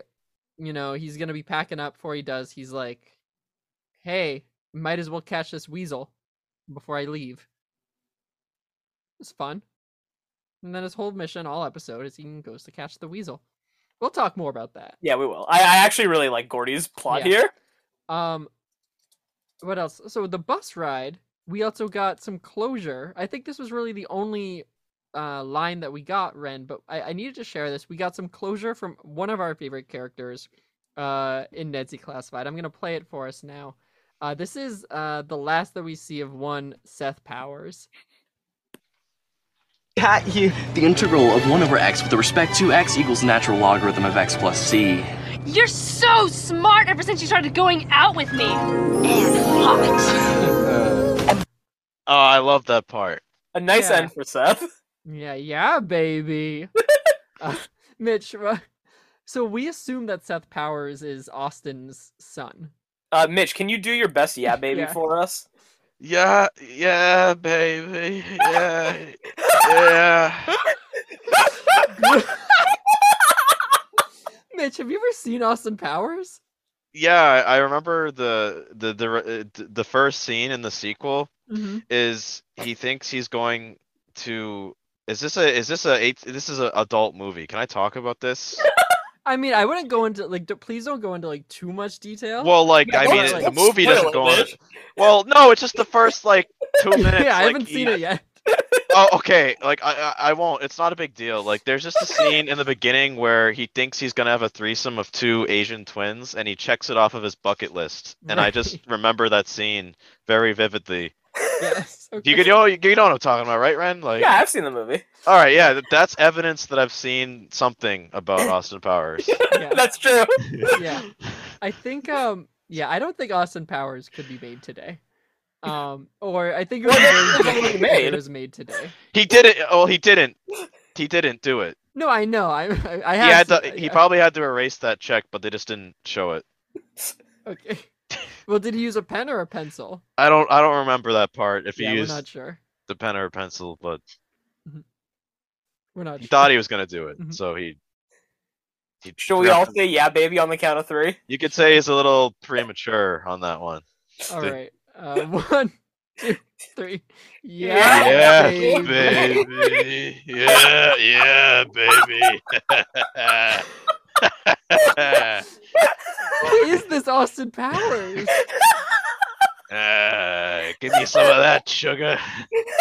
you know, he's gonna be packing up. Before he does, he's like, "Hey, might as well catch this weasel before I leave." It's fun. And then his whole mission, all episode, is he goes to catch the weasel. we'll talk more about that. Yeah, we will. I, I actually really like Gordy's plot Yeah. here. Um, what else? So the bus ride, we also got some closure. I think this was really the only uh line that we got, Ren. But I, I needed to share this. We got some closure from one of our favorite characters, uh, in Ned's Declassified. I'm gonna play it for us now. Uh, this is uh the last that we see of one Seth Powers. Got you. The integral of 1 over x with respect to x equals natural logarithm of x plus c. You're so smart ever since you started going out with me. And hot. Oh, I love that part. A nice Yeah. end for Seth. Yeah, yeah, baby. uh, Mitch, uh, so we assume that Seth Powers is Austin's son. Uh, Mitch, can you do your best yeah baby Yeah. for us? Yeah, yeah, baby. Yeah, yeah. Mitch, have you ever seen Austin Powers? Yeah, I I remember the the the uh, the first scene in the sequel Mm-hmm. is he thinks he's going to is this a is this a eight this is an adult movie. Can I talk about this? I mean, I wouldn't go into like. Please don't go into like too much detail. Well, like I mean, the movie doesn't go on. Well, no, it's just the first like two minutes. yeah, I like, haven't seen it yet. Oh, okay. Like I, I, I won't. It's not a big deal. Like there's just a scene in the beginning where he thinks he's gonna have a threesome of two Asian twins, and he checks it off of his bucket list. And I just remember that scene very vividly. Yes. Okay. You could, you know, you know what I'm talking about, right, Ren? Like, Yeah, I've seen the movie. all right, yeah, that's evidence that I've seen something about Austin Powers. Yeah. That's true. yeah. I think. Um. Yeah, I don't think Austin Powers could be made today. Um. Or I think it was Well, very it's already difficult if made. It was made today. He didn't. Well, he didn't. He didn't do it. No, I know. I. I, I He had to. it, He yeah. probably had to erase that check, but they just didn't show it. Okay. Well, did he use a pen or a pencil? I don't. I don't remember that part. If he yeah, we're used not sure. the pen or a pencil, but We're not he sure. thought he was gonna do it, Mhm. so he. he Should we all say yeah baby on the count of three? You could say he's a little premature on that one. All the- right. Uh, one, two, three. Yeah, Yeah, Yeah, baby. baby. Yeah, yeah, baby. Who is this Austin Powers? Uh, give me some of that sugar.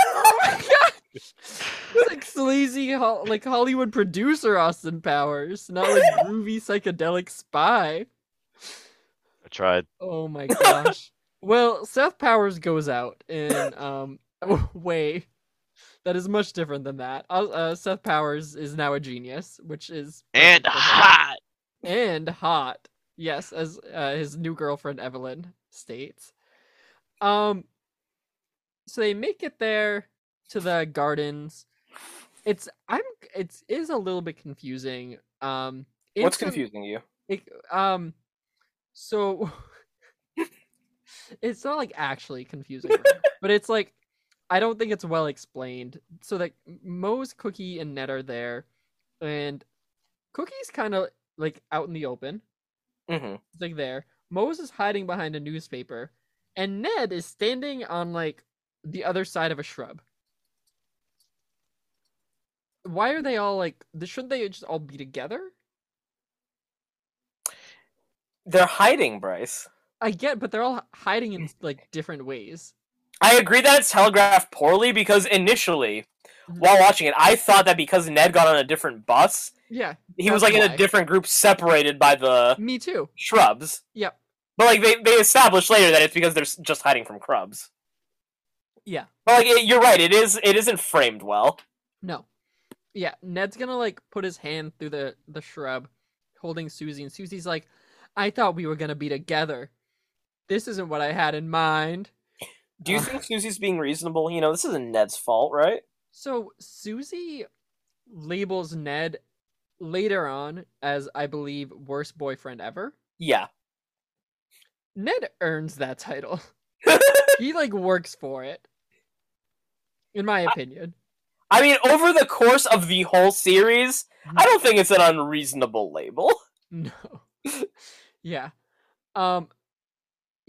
Oh my god! It's like sleazy, like Hollywood producer Austin Powers, not like groovy psychedelic spy. I tried. Oh my gosh. well, Seth Powers goes out in um a way that is much different than that. Uh, uh, Seth Powers is now a genius, which is And perfect for him. hot. and hot. Yes, as uh, his new girlfriend Evelyn states. Um, so they make it there to the gardens. It's I'm it's is a little bit confusing. Um, What's instant- confusing you? it, um, so it's not like actually confusing, but it's like I don't think it's well explained. So like Moze Cookie and Ned are there, and Cookie's kind of like out in the open. hmm It's like there. Moze is hiding behind a newspaper, and Ned is standing on like the other side of a shrub. Why are they all like? Shouldn't they just all be together? They're hiding, Bryce. I get, but they're all hiding in like different ways. I agree that it's telegraphed poorly because initially, Mhm. while watching it, I thought that because Ned got on a different bus, Yeah, he was like in a different group separated by the me too. shrubs. Yep. But like they, they established later that it's because they're just hiding from Crubbs. Yeah. But like it, you're right, it is it isn't framed well. No. Yeah, Ned's gonna like put his hand through the the shrub, holding Susie, and Susie's like, "I thought we were gonna be together. This isn't what I had in mind." Do you think Susie's being reasonable? You know, this isn't Ned's fault, right? So Susie labels Ned later on as, I believe, worst boyfriend ever. Yeah. Ned earns that title. he like works for it. In my opinion. I mean, over the course of the whole series, I don't think it's an unreasonable label. No. yeah. Um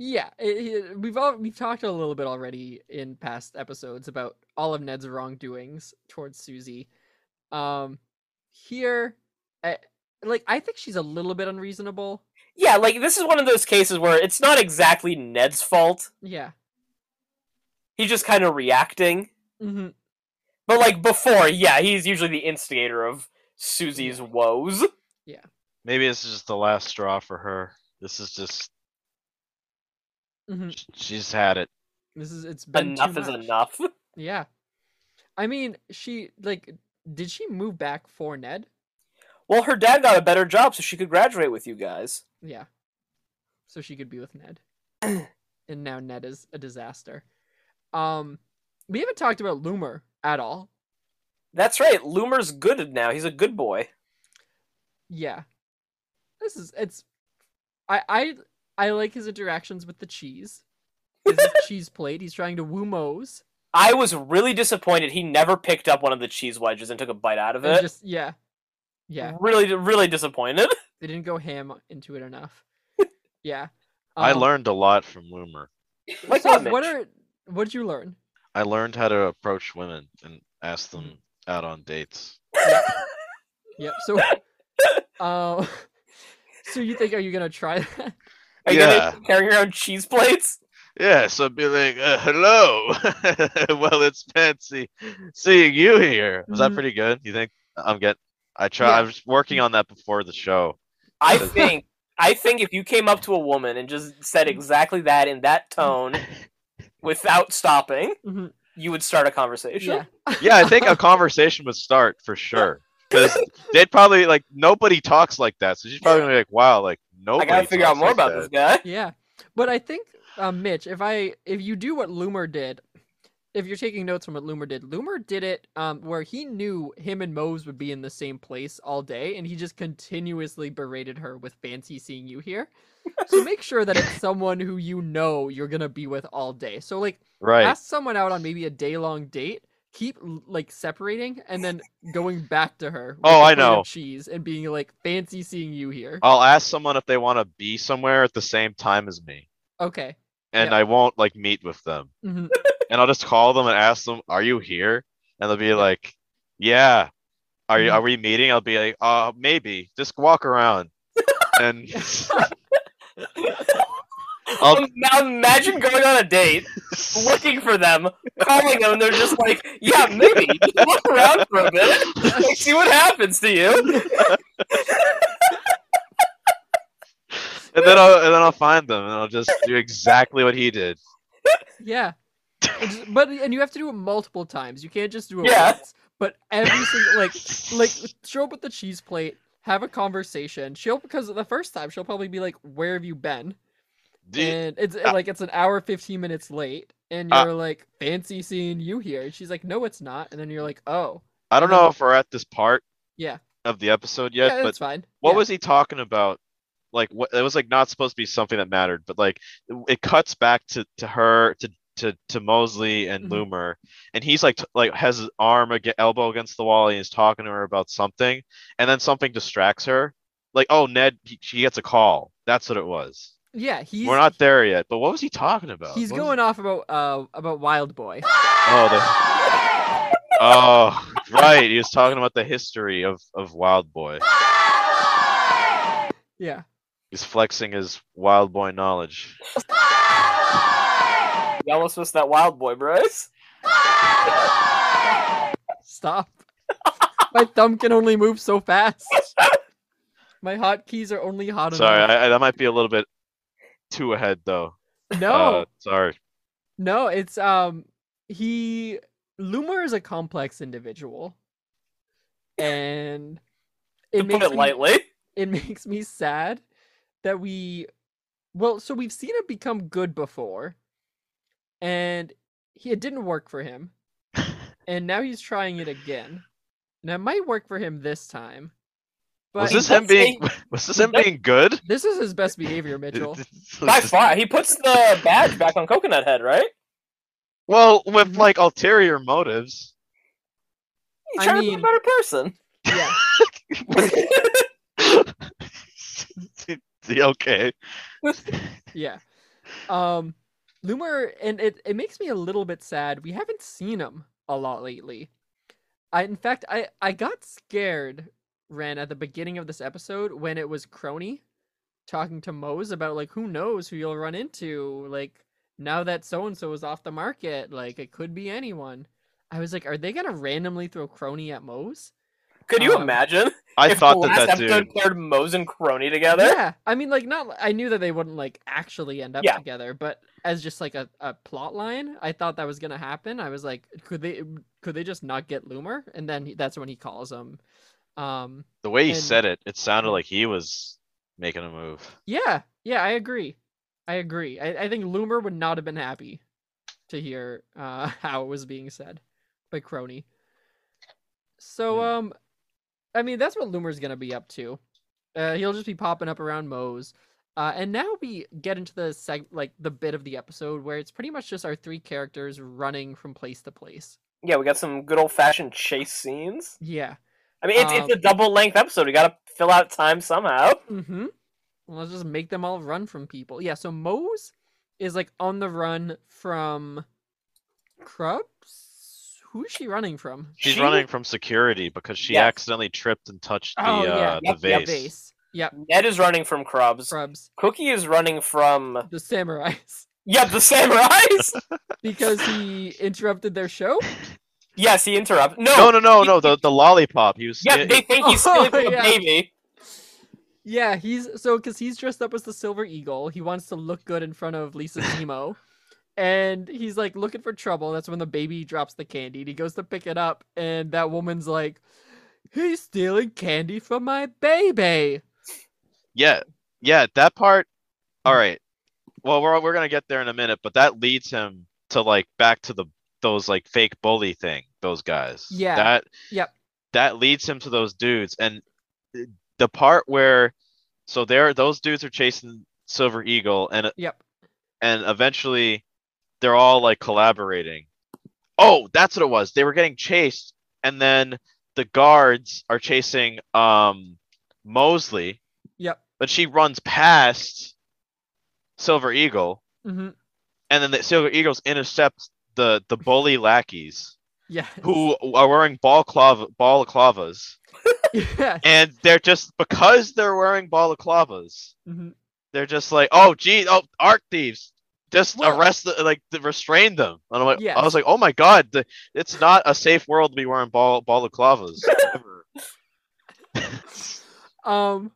yeah, it, it- we've all we've talked a little bit already in past episodes about all of Ned's wrongdoings towards Susie. Um here I, like I think she's a little bit unreasonable. Yeah, like this is one of those cases where it's not exactly Ned's fault. Yeah. He's just kind of reacting. hmm But like before, yeah, he's usually the instigator of Susie's woes. Yeah. Maybe this is just the last straw for her. This is just hmm she's had it. This is it's been too Enough is much. enough. Yeah. I mean, she like did she move back for Ned? Well, her dad got a better job so she could graduate with you guys. Yeah. So she could be with Ned. and now Ned is a disaster. Um we haven't talked about Loomer at all. That's right. Loomer's good now. He's a good boy. Yeah. This is it's I I I like his interactions with the cheese. His cheese plate. He's trying to woo Moze. I was really disappointed he never picked up one of the cheese wedges and took a bite out of it. just yeah. Yeah. Really, really disappointed. They didn't go ham into it enough. Yeah. I Um, learned a lot from Loomer. Like so what, what are what did you learn? I learned how to approach women and ask them out on dates. Yep. So uh so you think are you gonna try that? Are you Yeah. gonna carry around cheese plates? Yeah, so I'd be like, uh, hello. well, it's fancy seeing you here. Was that Mhm. pretty good? You think I'm getting? I try. Yeah. I was working on that before the show. I think. I think if you came up to a woman and just said exactly that in that tone, without stopping, Mhm. you would start a conversation. Yeah. Yeah, I think a conversation would start for sure. Because they'd probably like nobody talks like that. So she's probably gonna be like, wow, like nobody." I gotta figure out more like about that. this guy. Yeah. But I think um Mitch, if I if you do what Loomer did, if you're taking notes from what Loomer did, Loomer did it um where he knew him and Moze would be in the same place all day and he just continuously berated her with fancy seeing you here. So make sure that it's someone who you know you're gonna be with all day. So like Right. ask someone out on maybe a day long date, keep like separating and then going back to her. with Oh, a I plate of know. Cheese and being like fancy seeing you here. I'll ask someone if they want to be somewhere at the same time as me, Okay. and Yeah. I won't like meet with them. hmm and I'll just call them and ask them, "Are you here?" And they'll be like, "Yeah." Are you? Mhm. Are we meeting? I'll be like, "Uh, maybe. Just walk around." and I'll Now imagine going on a date, looking for them, calling them, and they're just like, "Yeah, maybe." Just look around for a bit, like, see what happens to you. and then I'll and then I'll find them and I'll just do exactly what he did. Yeah. Just- but and you have to do it multiple times. You can't just do it Yeah. once. But every single like like show up with the cheese plate, have a conversation. She'll because the first time she'll probably be like, "Where have you been?" And it's uh, like it's an hour fifteen minutes late, and uh, you're like, "Fancy seeing you here." And she's like, "No, it's not." And then you're like, "Oh, I don't know if we're at this part yeah, of the episode yeah, yet, but that's fine." what Yeah. was he talking about? Like what it was like not supposed to be something that mattered, but like it, it cuts back to to her to to to Mosley and Mhm. Loomer, and he's like t- like has his arm ag- elbow against the wall and he's talking to her about something, and then something distracts her. Like oh Ned, he, she gets a call. That's what it was. Yeah, he's We're not there yet, but what was he talking about? he's What was- going off about uh about Wild Boy. Oh, the... oh, right. He was talking about the history of of Wild Boy. Yeah. He's flexing his Wild Boy knowledge. You almost missed that wild boy, Bryce. Stop. My thumb can only move so fast. My hotkeys are only hot Sorry, enough. I, I, that might be a little bit too ahead though. no, Uh, sorry. no, it's um he Loomer is a complex individual. And To it put makes it me, lightly. it makes me sad that we well, so we've seen him become good before. And he it didn't work for him. and now he's trying it again. And it might work for him this time. But was this him being? say- Was this him being good? this is his best behavior, Mitchell. By far, he puts the badge back on Coconut Head, right? Well, with Mhm. like ulterior motives. He's I mean- to be a better person. yeah. okay. Yeah. Um Loomer and it, it makes me a little bit sad. We haven't seen him a lot lately. I in fact I I got scared ran at the beginning of this episode when it was Crony talking to Moze about like who knows who you'll run into like now that so and so is off the market like it could be anyone. I was like, are they gonna randomly throw Crony at Moze? Could you Um, imagine? I if thought the that last that episode dude. paired Moze and Crony together. Yeah, I mean, like, not. I knew that they wouldn't like actually end up Yeah. together, but as just like a, a plot line, I thought that was gonna happen. I was like, could they could they just not get Loomer? And then he, that's when he calls him. Um, The way he and- said it, it sounded like he was making a move. yeah, yeah, I agree. I agree. I, I think Loomer would not have been happy to hear uh, how it was being said by Crony. So, Hmm. um, I mean, that's what Loomer's gonna be up to. Uh, he'll just be popping up around Moze. Uh, and now we get into the seg like the bit of the episode where it's pretty much just our three characters running from place to place. Yeah, we got some good old fashioned chase scenes. Yeah. I mean, it's, it's Um, a double length episode. We gotta fill out time somehow. Mm-hmm. Let's just make them all run from people. Yeah, so Moze is like on the run from Crubbs. Who is she running from? She's She- running from security because she Yes. accidentally tripped and touched the Oh, yeah, uh, yep, the yep, vase. Vase. Yep, Ned is running from Crubbs. Crubbs. Cookie is running from. The samurais. Yeah, the samurais! Because he interrupted their show? yes, he interrupted. No! No, no, no, he- no. The the lollipop. He was. Yeah, it- they think he's Oh, stealing from yeah. a baby. Yeah, he's so because he's dressed up as the Silver Eagle. He wants to look good in front of Lisa Zemo. and he's like looking for trouble. That's when the baby drops the candy. And he goes to pick it up, and that woman's like, He's stealing candy from my baby. Yeah, yeah. That part. All right. Well, we're we're gonna get there in a minute, but that leads him to like back to the those like fake bully thing. Those guys. Yeah. That. Yep. That leads him to those dudes, and the part where, so there, those dudes are chasing Silver Eagle, and Yep. and eventually, they're all like collaborating. Oh, that's what it was. They were getting chased, and then the guards are chasing um Mosley, Yep. but she runs past Silver Eagle, Mm-hmm. and then the Silver Eagles intercept the the bully lackeys Yeah. who are wearing balaclava balaclavas, yeah. and they're just because they're wearing balaclavas, hmm they're just like, oh gee, oh art thieves. Just Well- arrest, the, like, the, restrain them. And I'm like, I was like, oh my god, the, it's not a safe world to be wearing ball balaclavas. ever. Um.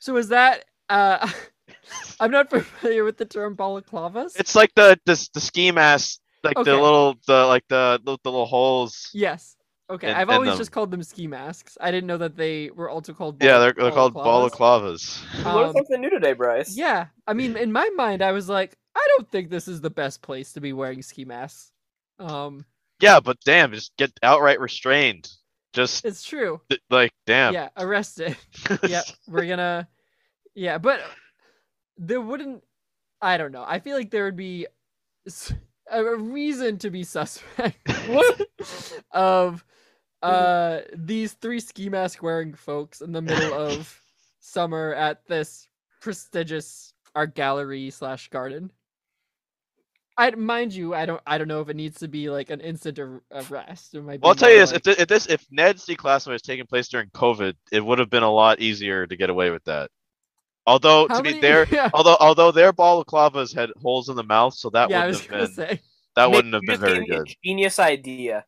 So is that uh? I'm not familiar with the term balaclavas. It's like the the, the ski mask, like Okay. the little the like the the, the little holes. Yes. Okay. And- I've always them. just called them ski masks. I didn't know that they were also called. Yeah, they're, they're called balaclavas. balaclavas. You learned Um, something new today, Bryce. Yeah. I mean, in my mind, I was like, I don't think this is the best place to be wearing ski masks. Um, Yeah, but damn, just get outright restrained. Just it's true. th- like damn. Yeah, arrested. yep, we're gonna. Yeah, but there wouldn't. I don't know. I feel like there would be s- a reason to be suspect of uh these three ski mask wearing folks in the middle of summer at this prestigious art gallery slash garden. I mind you, I don't I don't know if it needs to be like an instant ar- arrest. It might Well, I'll tell you more this: if, if this if Ned's declassified was taking place during COVID, it would have been a lot easier to get away with that. Although How to be many- there, yeah, although although their balaclavas had holes in the mouth, so that yeah, wouldn't have been say. that Nick, wouldn't have been very a good. Genius idea.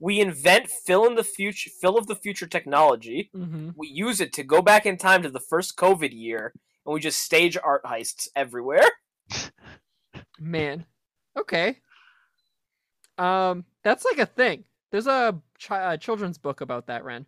We invent fill in the future, fill of the future technology. hmm We use it to go back in time to the first COVID year, and we just stage art heists everywhere. Man. Okay. Um, that's like a thing. There's a, chi- a children's book about that, Ren.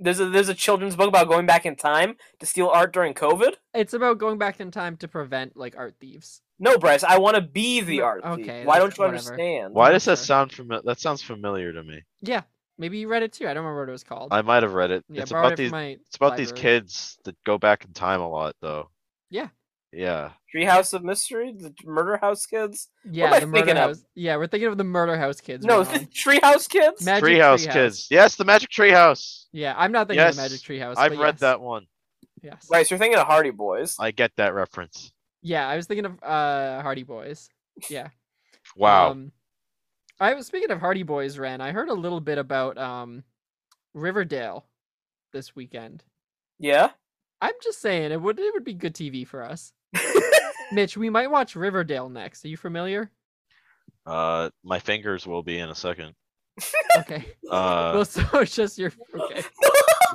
There's a there's a children's book about going back in time to steal art during COVID. It's about going back in time to prevent like art thieves. No, Bryce, I want to be the No, art thief. okay, Why don't you whatever. understand? Why does that sound familiar? That sounds familiar to me. Yeah, maybe you read it too. I don't remember what it was called. I might have read it. yeah, it's about it these. It's about these kids that go back in time a lot, though. Yeah. Yeah. Treehouse of Mystery, the Murder House Kids. Yeah, am I the murder thinking of? house. Yeah, we're thinking of the murder house kids. no, Ron. Treehouse Kids. Magic Treehouse Treehouse. Kids. Yes, the Magic Treehouse. Yeah, I'm not thinking Yes, of Magic Treehouse. I've but read yes. that one. Yes. Bryce, you're thinking of Hardy Boys. I get that reference. Yeah, I was thinking of uh Hardy Boys. Yeah. Wow. Um, I was speaking of Hardy Boys, Ren. I heard a little bit about um, Riverdale this weekend. Yeah. I'm just saying it would it would be good TV for us. Mitch, we might watch Riverdale next. Are you familiar? Uh, my fingers will be in a second. Okay. Uh, well, so it's just your okay.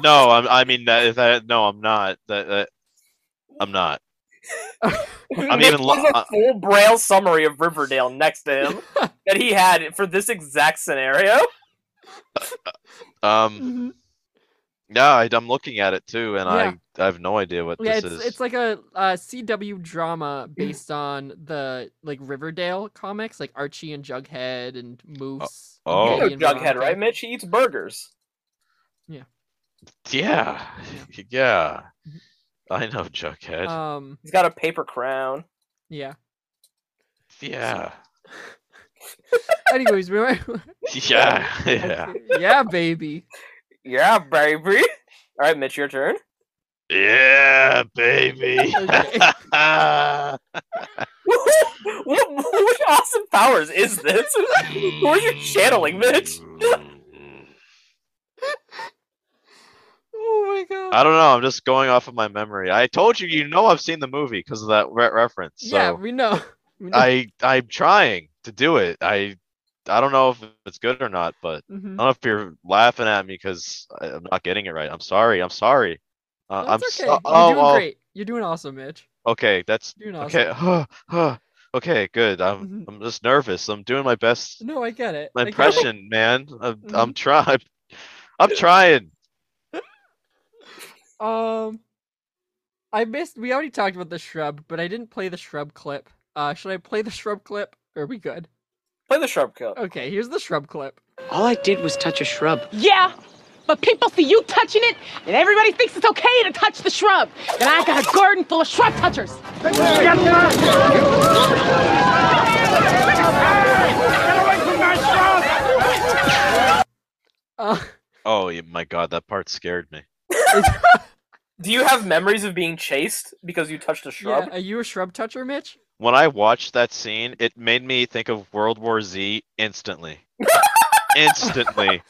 no, I'm, I mean that, that. No, I'm not. That, that I'm not. I'm Nick even lo- has a uh, full braille summary of Riverdale next to him that he had for this exact scenario. Um, Mhm. Yeah, I, I'm looking at it too, and Yeah. I, I have no idea what Yeah, this it's is. it's like a, uh CW drama based on the like Riverdale comics, like Archie and Jughead and Moose. and oh. You know Jughead, Veronica. right, Mitch? He eats burgers. yeah, yeah. Mhm. I know Jughead. Um, He's got a paper crown. yeah. yeah, Anyways, we might... yeah, yeah, yeah, baby. Yeah, baby. All right, Mitch, your turn. yeah, baby. Okay. what, what awesome powers is this? Who are you channeling, Mitch? Oh my god. I don't know. I'm just going off of my memory. I told you, you know, I've seen the movie because of that re- reference. So yeah, we know. We know. I, I'm trying to do it. I, I don't know if it's good or not, but I Mhm. don't know if you're laughing at me because I'm not getting it right. I'm sorry. I'm sorry. Uh, I'm That's so- You're oh, doing well, great. You're doing awesome, Mitch. okay. That's You're doing awesome. okay. okay, good. I'm, Mhm. I'm just nervous. I'm doing my best. No, I get it. My I get it. impression, man. I'm, Mm-hmm. I'm trying. I'm trying. Um, I missed. We already talked about the shrub, but I didn't play the shrub clip. Uh, should I play the shrub clip? Or are we good? Play the shrub clip. Okay, here's the shrub clip. All I did was touch a shrub. Yeah, but people see you touching it, and everybody thinks it's okay to touch the shrub. And I got a garden full of shrub touchers. Uh, Oh my god, that part scared me. Do you have memories of being chased because you touched a yeah, shrub? are you a shrub toucher, Mitch? When I watched that scene, it made me think of World War Z instantly. instantly.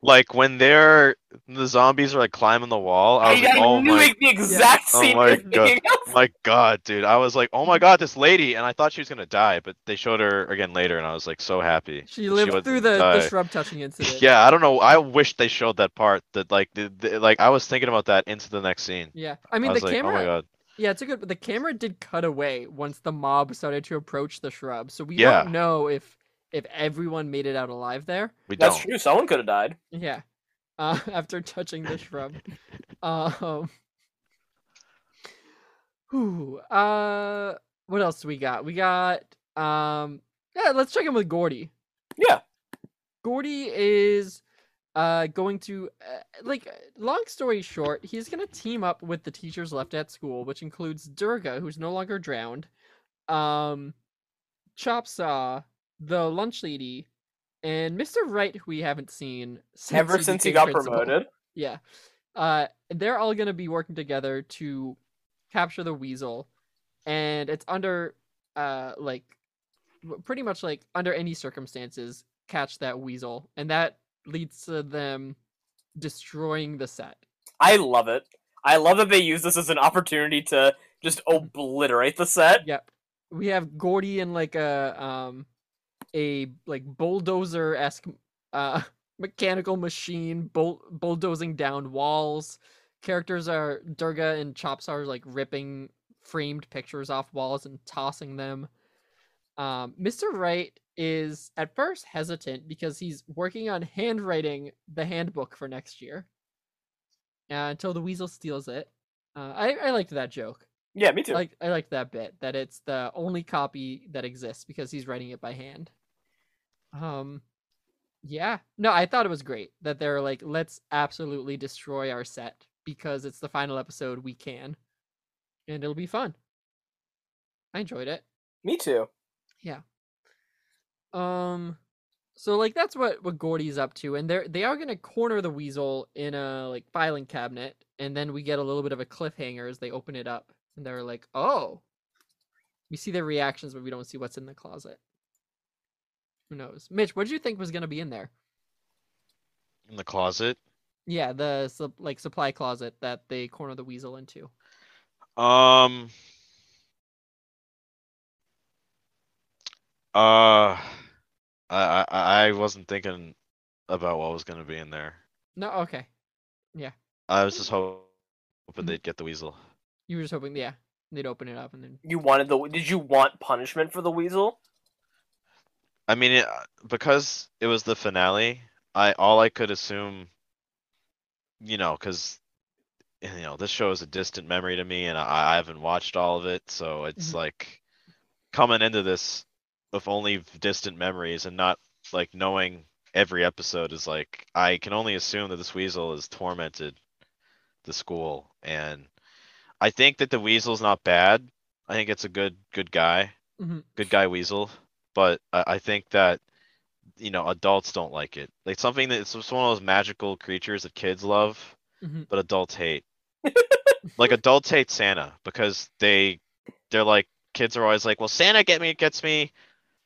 Like when they're the zombies are like climbing the wall, I I, like, I "Oh knew my, it- the exact Oh scene my God. my god, dude!" I was like, "Oh my god, this lady!" And I thought she was gonna die, but they showed her again later, and I was like so happy. She lived wasn't through the, the die. shrub touching incident. Yeah, I don't know. I wish they showed that part. That like, the, the, like I was thinking about that into the next scene. Yeah. I mean, I was the like, camera. "Oh my god." Yeah, it's a good. But the camera did cut away once the mob started to approach the shrub, so we Yeah. don't know if if everyone made it out alive there. We That's don't. true. Someone could have died. Yeah. Uh, after touching the shrub. Um. Whew, uh, what else do we got? We got um. Yeah, let's check in with Gordy. Yeah. Gordy is uh going to uh, like long story short he's going to team up with the teachers left at school which includes durga who's no longer drowned um chop saw the lunch lady and mr wright who we haven't seen since Ever since he got principal. promoted. yeah uh they're all going to be working together to capture the weasel and it's under uh like pretty much like under any circumstances catch that weasel and that leads to them destroying the set I love it. I love that they use this as an opportunity to just obliterate the set. yep we have gordy in like a um a like bulldozer-esque uh mechanical machine bull- bulldozing down walls characters are durga and chops are like ripping framed pictures off walls and tossing them um mr wright is at first hesitant because he's working on handwriting the handbook for next year uh, until the weasel steals it uh, I, I liked that joke Yeah, me too. I like I like that bit that it's the only copy that exists because he's writing it by hand. Um yeah. No, I thought it was great that they're like let's absolutely destroy our set because it's the final episode we can. And it'll be fun. I enjoyed it. me too. Um so like that's what what Gordy's up to and they're they are going to corner the weasel in a like filing cabinet and then we get a little bit of a cliffhanger as they open it up and they're like, "Oh." We see their reactions but we don't see what's in the closet. Who knows? Mitch, what did you think was going to be in there? In the closet. Yeah, the like supply closet that they corner the weasel into. Um. Uh, I I I wasn't thinking about what was gonna be in there. No, okay. Yeah. I was just hoping Mhm. they'd get the weasel. You were just hoping, yeah, they'd open it up and then. You wanted the? Did you want punishment for the weasel? I mean, it, because it was the finale. I all I could assume, you know, because you know this show is a distant memory to me, and I, I haven't watched all of it, so it's Mhm. like coming into this with only distant memories and not like knowing every episode is like I can only assume that this weasel has tormented the school, and I think that the weasel's not bad. I think it's a good good guy, Mhm. good guy weasel, but I, I think that you know adults don't like it. Like something that it's just one of those magical creatures that kids love, Mhm. but adults hate. like adults hate Santa because they they're like kids are always like, well, Santa get me gets me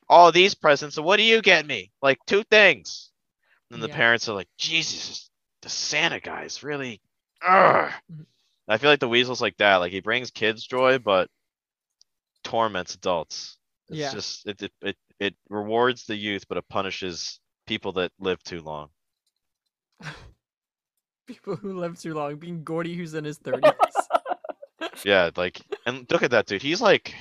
all these presents, so what do you get me? Like two things. And the Yeah. parents are like, Jesus, the Santa guy's really. Ugh. Mhm. I feel like the weasel's like that. Like he brings kids joy, but torments adults. It's Yeah. just it, it it it rewards the youth, but it punishes people that live too long. People who live too long, being Gordy, who's in his thirties. Yeah, like and look at that dude. He's like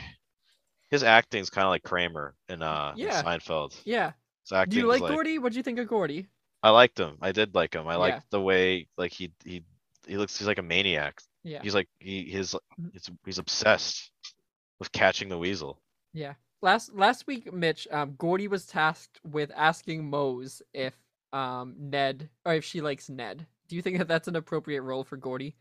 his acting's kind of like Kramer in uh in Yeah. Seinfeld. yeah. Acting Do you is like Gordy? What'd you think of Gordy? I liked him. I did like him. I Yeah. liked the way like he he he looks. He's like a maniac. Yeah. He's like he his Mhm. he's, he's obsessed with catching the weasel. Yeah. Last last week, Mitch, um, Gordy was tasked with asking Moze if um Ned or if she likes Ned. Do you think that that's an appropriate role for Gordy?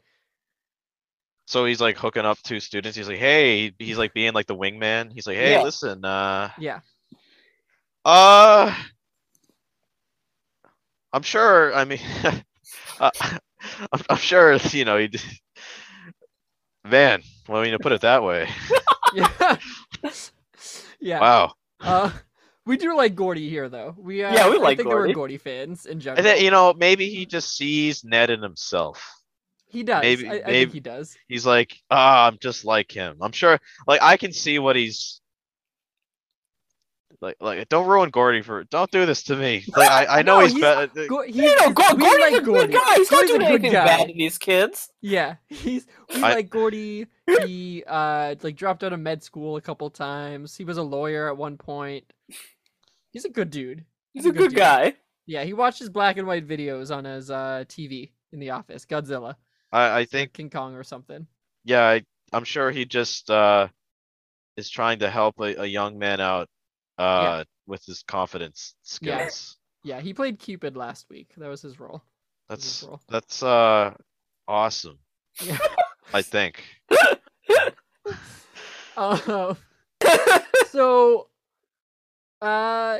So he's like hooking up two students. He's like, hey, he's like being like the wingman. He's like, hey, Yeah. listen, uh, Yeah. uh, I'm sure. I mean, uh, I'm, I'm sure. You know, he. d- Man, well, I mean to put it that way. Yeah. yeah. Wow. Uh, we do like Gordy here, though. We uh, Yeah, we like I like think Gordy. we're Gordy fans in And general. then you know, maybe he just sees Ned in himself. He does. maybe- I, I maybe- think he does. he's like, ah, I'm just like him. I'm sure, like, I can see what he's like. Like, don't ruin Gordy for. Don't do this to me. Like, I, I know No, he's, he's- better. Go- he, You know, Go- Gordy's like a Gordy. good guy. He's not Gordy's a doing anything guy. bad to these kids. Yeah, he's we I- like Gordy. He uh like dropped out of med school a couple times. He was a lawyer at one point. He's a good dude. He's a good dude. guy. Yeah, he watches black and white videos on his uh TV in the office. Godzilla, I, I think, King Kong, or something. yeah, I, I'm sure he just uh is trying to help a, a young man out uh with his confidence skills. Yeah, he played Cupid last week. That was his role. That his That's role. that's uh awesome. Yeah. I think. Uh, so uh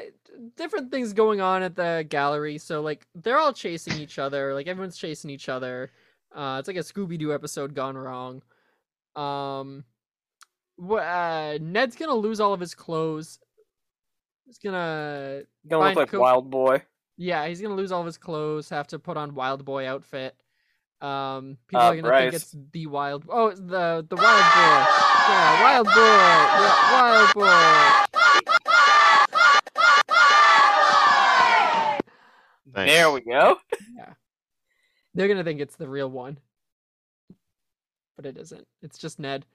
different things going on at the gallery so like they're all chasing each other like everyone's chasing each other uh it's like a scooby-doo episode gone wrong um what uh ned's gonna lose all of his clothes he's gonna Gonna look like cool. Wild Boy. yeah he's gonna lose all of his clothes have to put on wild boy outfit um people Uh, are gonna think it's the wild oh the the wild boy yeah wild boy yeah wild boy Thanks. There we go. They're gonna think it's the real one, but it isn't. It's just Ned.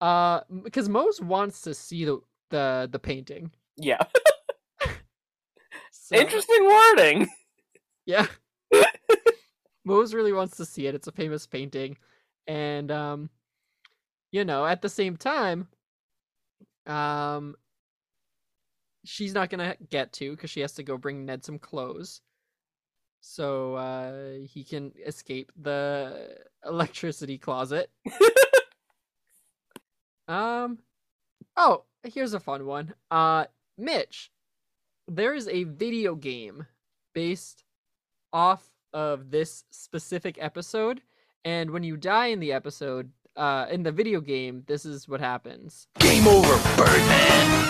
Uh, because Moze wants to see the the the painting. Yeah. So, Interesting wording. Yeah. Moze really wants to see it. It's a famous painting, and um, you know, at the same time, um, she's not gonna get to because she has to go bring Ned some clothes, so uh, he can escape the electricity closet. um, oh, here's a fun one. Uh, Mitch, there is a video game based off of this specific episode, and when you die in the episode, uh, in the video game, this is what happens. Game over, Birdman.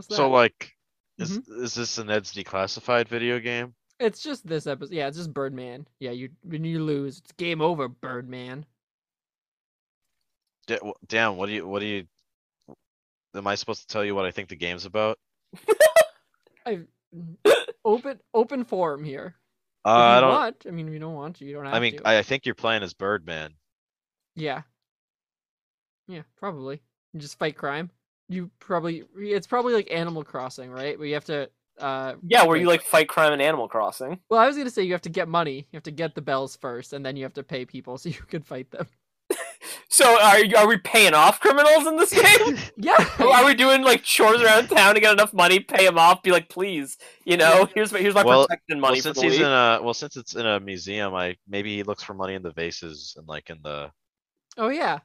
So like Is is this an Ned's Declassified video game? It's just this episode. Yeah, it's just Birdman. Yeah, you when you lose, it's game over, Birdman. W- Damn, what do you what do you? Am I supposed to tell you what I think the game's about? I open open forum here. Uh, I don't. want, I mean, if you don't want to, you don't have I mean, to. I I think you're playing as Birdman. Yeah. Yeah, probably. You just fight crime. You probably it's probably like Animal Crossing, right? Where you have to uh Yeah, where you like- like fight crime in Animal Crossing. Well, I was gonna say you have to get money. You have to get the bells first, and then you have to pay people so you can fight them. So are you, are we paying off criminals in this game? Yeah. are we doing like chores around town to get enough money, pay them off, be like, please, you know, here's my here's my well, protection money well, for since the he's week. in a well, since it's in a museum, I maybe he looks for money in the vases and like in the Oh yeah.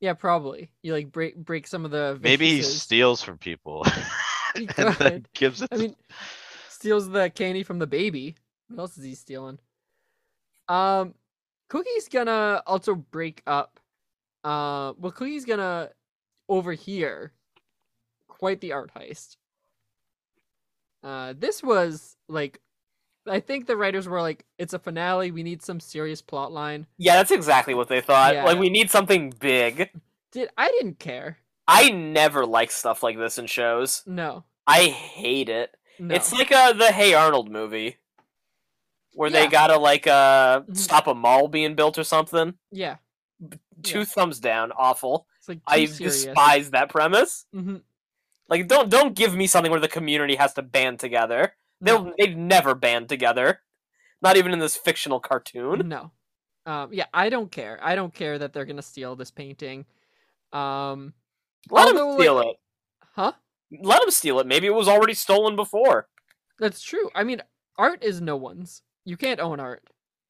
Yeah, probably. You like break break some of the maybe he steals from people He and then could. gives it. I mean, steals the candy from the baby. What else is he stealing? Um, Cookie's gonna also break up. Uh, well, Cookie's gonna overhear quite the art heist. Uh, this was like, I think the writers were like, "It's a finale. We need some serious plot line." Yeah, that's exactly what they thought. Yeah. Like we need something big. Did I didn't care? I never like stuff like this in shows. No, I hate it. no. It's like uh the Hey Arnold movie. Where they gotta like uh Mhm. stop a mall being built or something. yeah. Two Yeah. thumbs down, awful. Like I serious. despise that premise. Mhm. Like don't don't give me something where the community has to band together. They'll they've never band together. Not even in this fictional cartoon. No. Um, yeah, I don't care. I don't care that they're gonna steal this painting. Um, Let although, them like- steal it. huh? Let them steal it. Maybe it was already stolen before. That's true. I mean, art is no one's. You can't own art.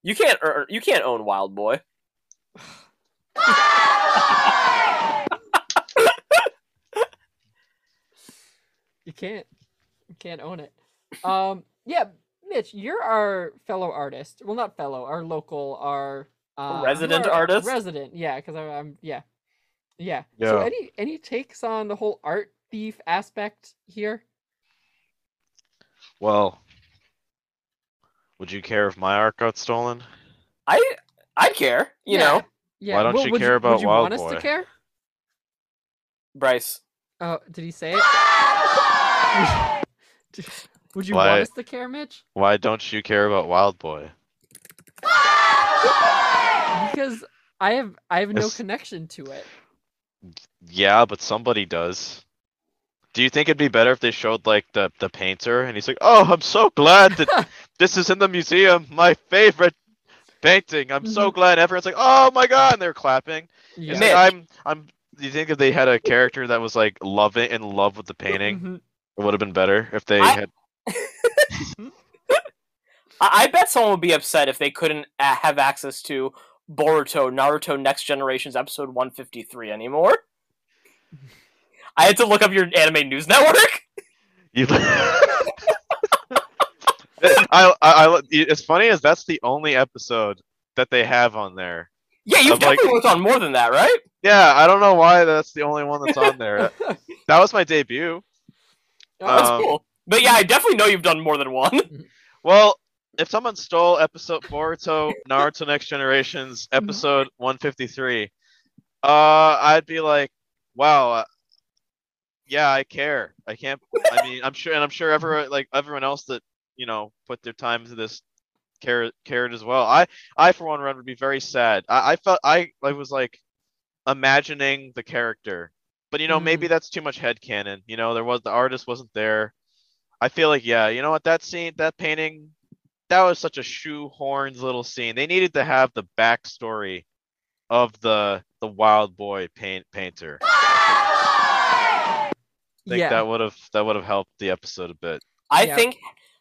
You can't ear- you can't own Wild Boy. You can't. You can't own it. Um, yeah, Mitch, you're our fellow artist. Well, not fellow, our local, our uh, Resident are artist? Resident, yeah, because I'm, yeah, yeah. So any any takes on the whole art thief aspect here? Well, would you care if my art got stolen? I I'd care, you Yeah, know. Yeah. Why don't well, you would care about would you Wild want us Boy? to care? Bryce. Oh, did he say it? Would you Why- want us to care, Mitch? Why don't you care about Wild Boy? Because I have I have no Yes. connection to it. Yeah, but somebody does. Do you think it'd be better if they showed like the the painter and he's like, "Oh, I'm so glad that this is in the museum, my favorite painting. I'm so glad." Everyone's like, "Oh my god!" and they're clapping. Yeah. Like, I'm I'm. Do you think if they had a character that was like loving in love with the painting, Mhm. it would have been better if they I- had. I, I bet someone would be upset if they couldn't uh, have access to Boruto Naruto Next Generation's episode 153 anymore. I had to look up your anime news network. You... I, I, I, it's funny as that's the only episode that they have on there. Yeah, you've like- definitely worked on more than that, right? Yeah, I don't know why that's the only one that's on there. that was my debut. That's Um, cool. But yeah, I definitely know you've done more than one. Well, if someone stole episode Boruto Naruto Next Generations episode 153, uh, I'd be like, wow, uh, yeah, I care. I can't. I mean, I'm sure, and I'm sure everyone, like everyone else that you know, put their time into this, cared cared as well. I, I for one, run would be very sad. I, I felt I, I was like, imagining the character, but you know, maybe that's too much head headcanon. You know, there was the artist wasn't there. I feel like, yeah, you know what, that scene, that painting, that was such a shoehorned little scene. They needed to have the backstory of the the wild boy paint painter. I think Yeah. that would have that would have helped the episode a bit. I Yeah. think,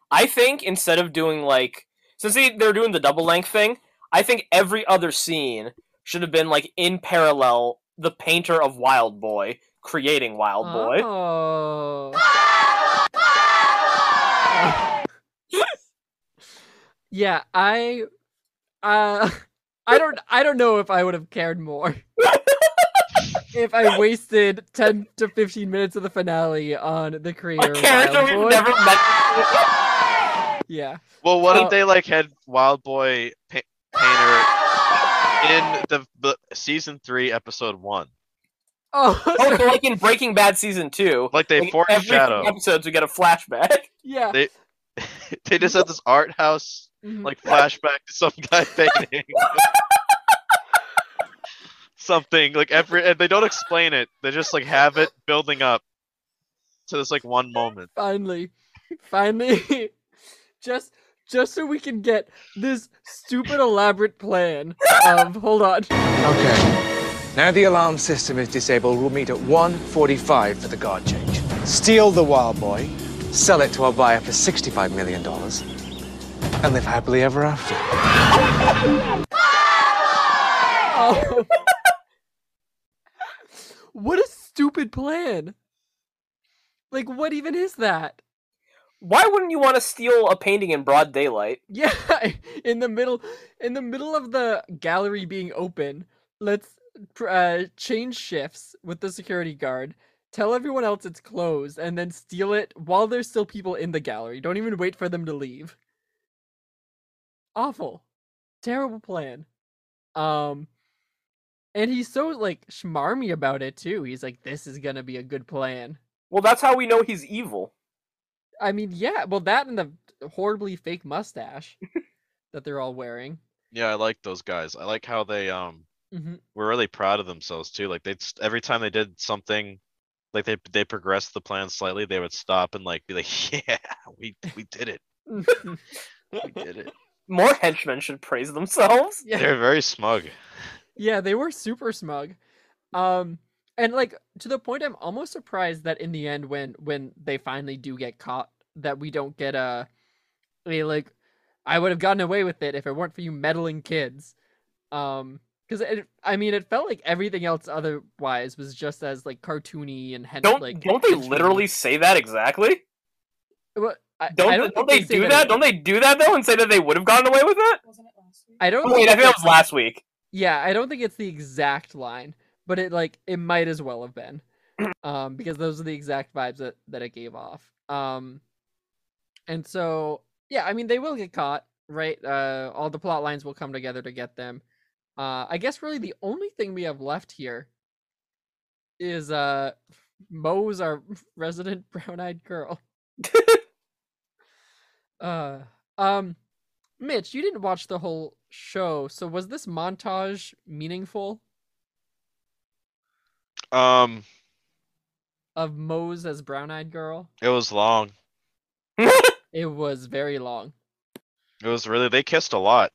I think instead of doing like, since they, they're doing the double length thing, I think every other scene should have been like in parallel the painter of Wild Boy creating Wild Boy. Oh. yeah, I uh I don't I don't know if I would have cared more. if I wasted 10 to 15 minutes of the finale on the A creator of character Wild we've Boy. never met. Yeah. Well, what Uh, if they like had Wild Boy pa- Painter in the, the season three, episode one? Oh, Oh, so like in Breaking Bad season two, Like they like every foreshadow. episodes we get a flashback. yeah. They they just have this art house mhm. like flashback to some guy painting. Something like every and they don't explain it. They just like have it building up to this like one moment. Finally. Finally. just just so we can get this stupid elaborate plan of hold on. Okay. Now the alarm system is disabled, we'll meet at 1.45 for the guard change. Steal the wild boy, sell it to our buyer for $65 million, and live happily ever after. Oh. what a stupid plan. Like what even is that? Why wouldn't you want to steal a painting in broad daylight? Yeah, in the middle in the middle of the gallery being open, let's pr- uh, change shifts with the security guard. Tell everyone else it's closed and then steal it while there's still people in the gallery. Don't even wait for them to leave. Awful. Terrible plan. Um and he's so like schmarmy about it too. He's like this is going to be a good plan. Well, that's how we know he's evil. I mean, yeah, well that and the horribly fake mustache that they're all wearing. Yeah, I like those guys. I like how they um hmm We were really proud of themselves too. Like they would every time they did something, like they they progressed the plan slightly, they would stop and like be like, "Yeah, we we did it. We did it." More henchmen should praise themselves. yeah. They're very smug. Yeah, they were super smug. Um and like to the point I'm almost surprised that in the end when when they finally do get caught that we don't get a a like I would have gotten away with it if it weren't for you meddling kids. Um cuz I mean it felt like everything else otherwise was just as like cartoony and hen- Don't like don't they henchmen. literally say that exactly? Well, I, Don't I don't, think they, say do that? it- Don't they do that though and say that they would have gotten away with it? I don't Oh, wait, I think it's that was last week. Yeah, I don't think it's the exact line, but it like it might as well have been, um, because those are the exact vibes that that it gave off. Um, and so yeah, I mean they will get caught, right? Uh, all the plot lines will come together to get them. Uh, I guess really the only thing we have left here is uh, Mo's our resident brown-eyed girl. uh, um, Mitch, you didn't watch the whole show, so was this montage meaningful Um, of Moze as brown-eyed girl? it was long. It was very long. It was really they kissed a lot.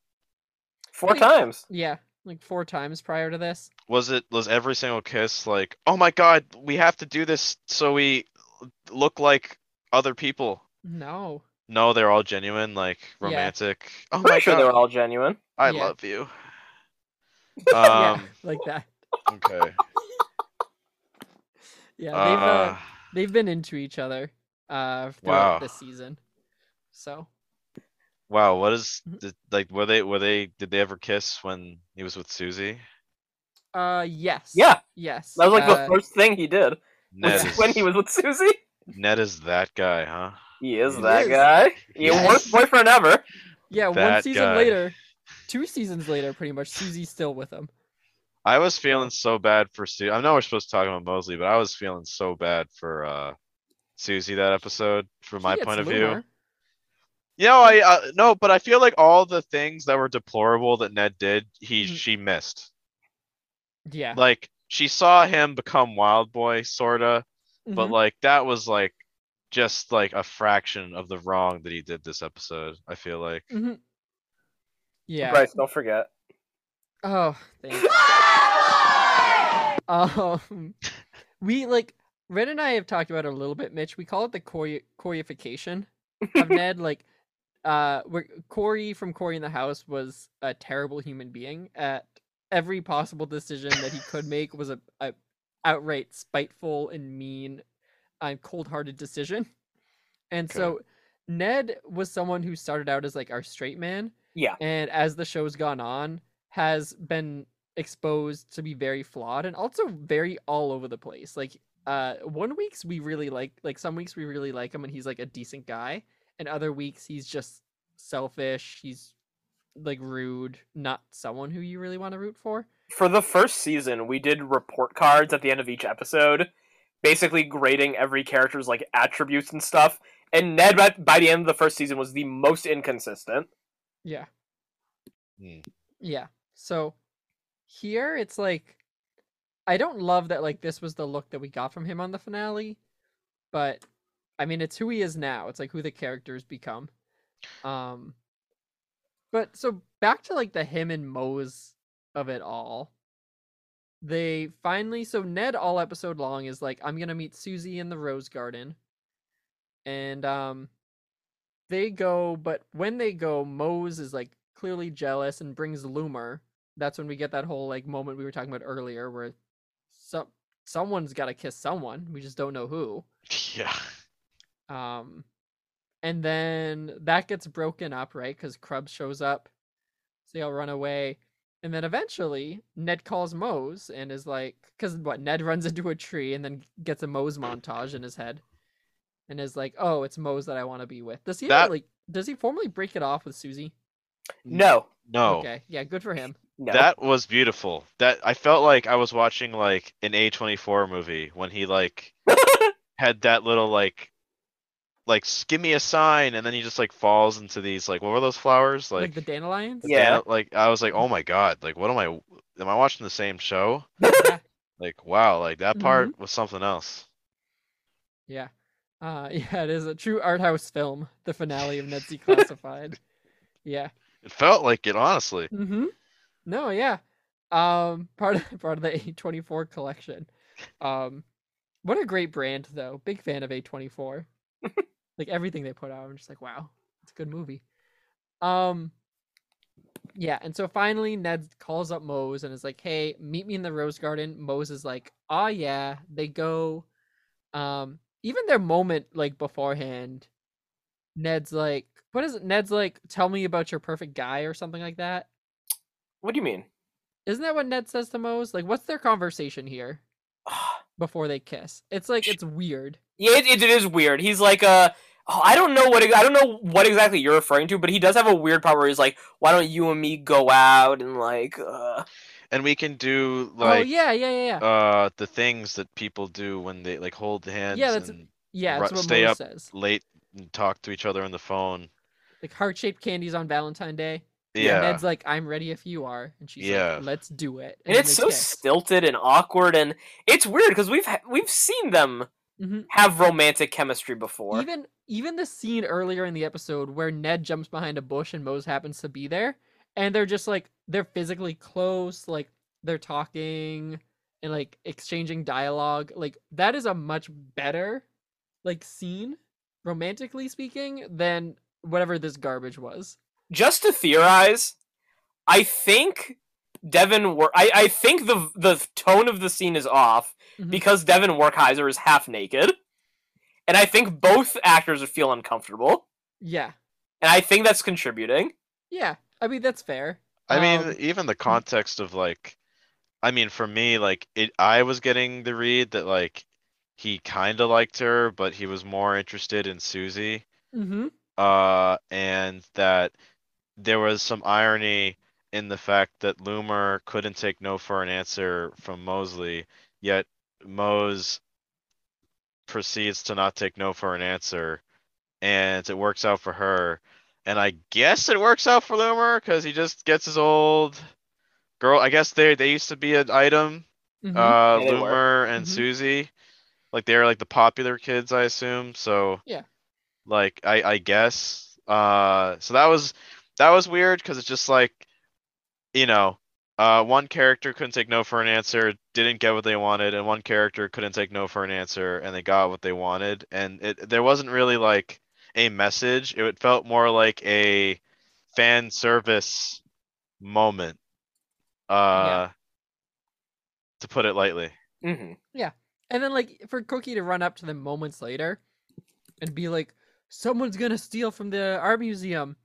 Four times. Yeah, like four times prior to this. Was it was every single kiss like, "Oh my god, we have to do this so we look like other people." No. No, they're all genuine, like Yeah. romantic. Oh Pretty my sure god, they're all genuine. I Yeah. love you. yeah, Um, like that. okay. Yeah, they've uh, Uh, they've been into each other uh throughout Wow. this season. So wow, what is Mhm. the, like were they were they did they ever kiss when he was with Susie? uh yes. Yeah. Yes. That was like uh, the first thing he did Ned was is, when he was with Susie. Ned is that guy, huh? He is He that is. guy. Your Yes. worst boyfriend ever. Yeah, one that season guy. later, two seasons later, pretty much, Susie's still with him. I was feeling so bad for Susie. I know we're supposed to talk about Mosely, but I was feeling so bad for uh Susie that episode from She my gets point of view. Loomer. You know, I uh, no, but I feel like all the things that were deplorable that Ned did, he Mhm. she missed. Yeah. Like she saw him become Wild Boy, sorta, but Mhm. like that was like just like a fraction of the wrong that he did this episode. I feel like. Mhm. Yeah. Bryce, don't forget. Oh, thanks. um, we like Red and I have talked about it a little bit, Mitch. We call it the Corey Coryification of Ned. Like, uh, Corey from Corey in the House was a terrible human being. At every possible decision that he could make was a, a outright spiteful and mean, uh, cold-hearted decision. And Okay. so Ned was someone who started out as like our straight man, Yeah. and as the show's gone on has been exposed to be very flawed and also very all over the place. Like uh one weeks we really like like some weeks we really like him and he's like a decent guy and other weeks he's just selfish, he's like rude, not someone who you really want to root for. For the first season, we did report cards at the end of each episode, basically grading every character's like attributes and stuff. And Ned, by, by the end of the first season, was the most inconsistent. Yeah. Hmm. Yeah. So here it's like I don't love that like this was the look that we got from him on the finale, but I mean it's who he is now. It's like who the characters become. Um but so back to like the him and Moze of it all. They finally so Ned all episode long is like I'm to meet Susie in the rose garden. And um they go but when they go Moze is like clearly jealous and brings Loomer. That's when we get that whole like moment we were talking about earlier where some someone's got to kiss someone. We just don't know who. Yeah. Um, and then that gets broken up, right? Because Crubbs shows up, so they all run away, and then eventually Ned calls Moze and is like, because what? Ned runs into a tree and then gets a Moze montage in his head, and is like, "Oh, it's Moze that I want to be with." Does he That- ever, like? Does he formally break it off with Susie? No, No. Okay, yeah, good for him. no. That was beautiful. That I felt like I was watching like an A24 movie when he like had that little like like "S- give me a sign and then he just like falls into these like what were those flowers Like, like the dandelions. Yeah. dan- like I was like oh my god like what am I am I watching the same show Yeah. like wow like that Mm-hmm. part was something else Yeah. Uh yeah, it is a true art house film, the finale of Ned Classified. yeah. it felt like it honestly Mm-hmm. No, yeah. Um part of part of the A24 collection. Um what a great brand though. Big fan of A24. Like everything they put out, I'm just like, wow, it's a good movie. Um yeah, and so finally Ned calls up Moze and is like, "Hey, meet me in the rose garden." Moze is like, "Ah, yeah." They go um even their moment like beforehand Ned's like, "What is it? Ned's like, "Tell me about your perfect guy" or something like that. What do you mean? Isn't that what Ned says to Moze? Like, what's their conversation here before they kiss? It's like it's weird. Yeah, it, it is weird. He's like, uh, oh, I don't know what I don't know what exactly you're referring to, but he does have a weird part where he's like, "Why don't you and me go out and like, uh, and we can do oh like yeah, yeah, yeah, yeah. uh the things that people do when they like hold hands Yeah, that's- and yeah, that's ru- what stay Moze up says. late and talk to each other on the phone Like heart shaped candies on Valentine Day. Yeah Ned's like, "I'm ready if you are," and she's Yeah. like, "Let's do it." and then it's so kiss. stilted and awkward, and it's weird because we've ha- we've seen them Mhm. have romantic chemistry before. Even even the scene earlier in the episode where Ned jumps behind a bush and Moze happens to be there, and they're just like they're physically close, like they're talking and like exchanging dialogue. Like that is a much better like scene, romantically speaking, than whatever this garbage was. Just to theorize, I think Devon. Wor- I I think the the tone of the scene is off Mhm. because Devon Werkheiser is half naked, and I think both actors would feel uncomfortable, Yeah. and I think that's contributing. Yeah. I mean that's fair. I mean, Um, even the context of like, I mean, for me, like it, I was getting the read that like he kind of liked her, but he was more interested in Susie. Mm-hmm. Uh, and that there was some irony in the fact that Loomer couldn't take no for an answer from Mosely, yet Moze proceeds to not take no for an answer, and it works out for her. And I guess it works out for Loomer because he just gets his old girl. I guess they they used to be an item. Mhm. Uh, Yeah. Loomer and Mhm. Susie, like they're like the popular kids, I assume. So Yeah. like I I guess. Uh, so that was that was weird because it's just like, you know, uh, one character couldn't take no for an answer, didn't get what they wanted, and one character couldn't take no for an answer, and they got what they wanted, and it there wasn't really like a message. It felt more like a fan service moment. Uh, to put it lightly. hmm Yeah, And then like for Cookie to run up to them moments later and be like, "Someone's gonna steal from the art museum.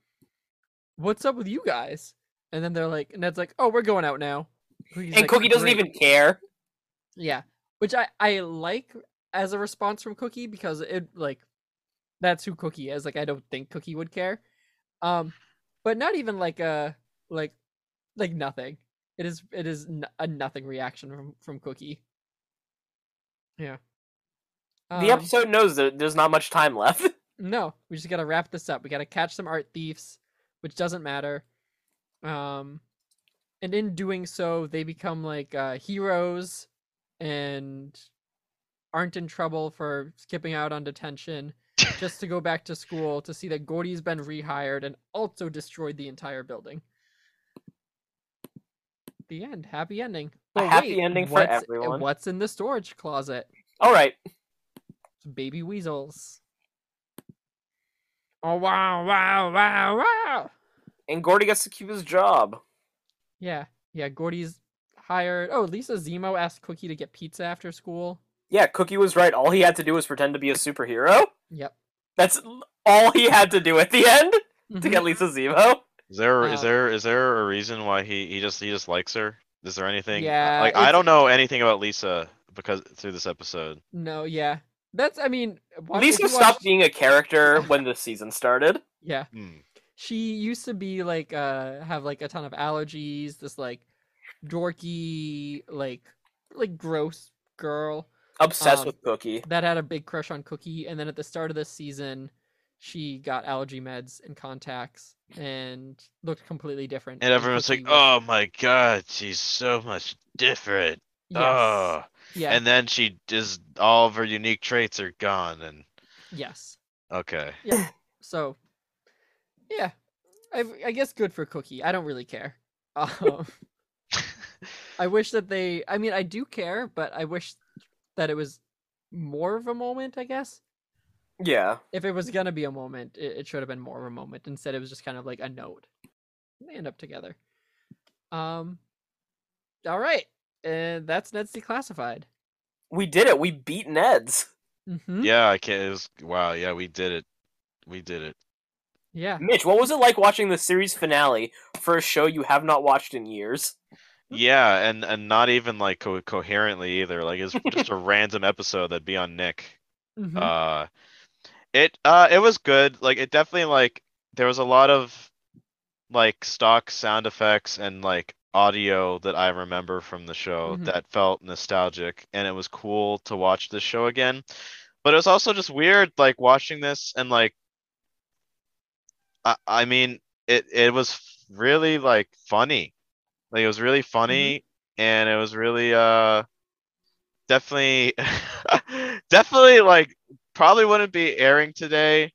What's up with you guys?" And then they're like, Ned's like, "Oh, we're going out now." Cookie's and like, Cookie doesn't "Great." even care. Yeah, which I I like as a response from Cookie because it like that's who Cookie is. Like I don't think Cookie would care. Um, but not even like a like like nothing. It is it is a nothing reaction from from Cookie. Yeah. the Um, episode knows that there's not much time left. No, we just gotta wrap this up. We gotta catch some art thieves, which doesn't matter. Um, and in doing so, they become like uh, heroes and aren't in trouble for skipping out on detention just to go back to school to see that Gordy's been rehired and also destroyed the entire building. The end. Happy ending. But happy wait, ending for everyone. What's in the storage closet? All right. Baby weasels. Oh wow, wow, wow, wow. And Gordy gets to keep his job. Yeah, yeah. Gordy's hired. Oh, Lisa Zemo asked Cookie to get pizza after school. Yeah, Cookie was right. All he had to do was pretend to be a superhero. Yep. That's all he had to do at the end to Mhm. get Lisa Zemo. Is there is Uh, there is there a reason why he he just he just likes her? Is there anything? Yeah, Like I don't know anything about Lisa because through this episode. No, yeah. That's. I mean, wa- if Lisa you stopped watched- being a character when the season started. Yeah, Hmm. she used to be like uh have like a ton of allergies. This like dorky like like gross girl Obsessed Um, with Cookie. that had a big crush on Cookie, and then at the start of this season, she got allergy meds and contacts and looked completely different. And everyone's like, was- "Oh my god, she's so much different." yes, Oh. Yeah, And then she just all of her unique traits are gone and yes. okay. Yeah. So, yeah, I, I guess good for Cookie. I don't really care. Um, I wish that they. I mean, I do care, but I wish that it was more of a moment. I guess Yeah. if it was gonna be a moment, it, it should have been more of a moment. Instead, it was just kind of like a note. They end up together. Um. All right, and that's Ned's Declassified. We did it. We beat Ned's. Mm-hmm. Yeah, I can't. It was, wow, yeah, we did it. We did it. Yeah. Mitch, what was it like watching the series finale for a show you have not watched in years? Yeah, and and not even like co- coherently either. Like it's just a random episode that'd be on Nick. Mhm. Uh, it uh it was good. Like it definitely like there was a lot of like stock sound effects and like audio that I remember from the show Mhm. that felt nostalgic, and it was cool to watch this show again. But it was also just weird like watching this and like I I mean it it was really like funny. Like it was really funny and it was really uh definitely definitely like probably wouldn't be airing today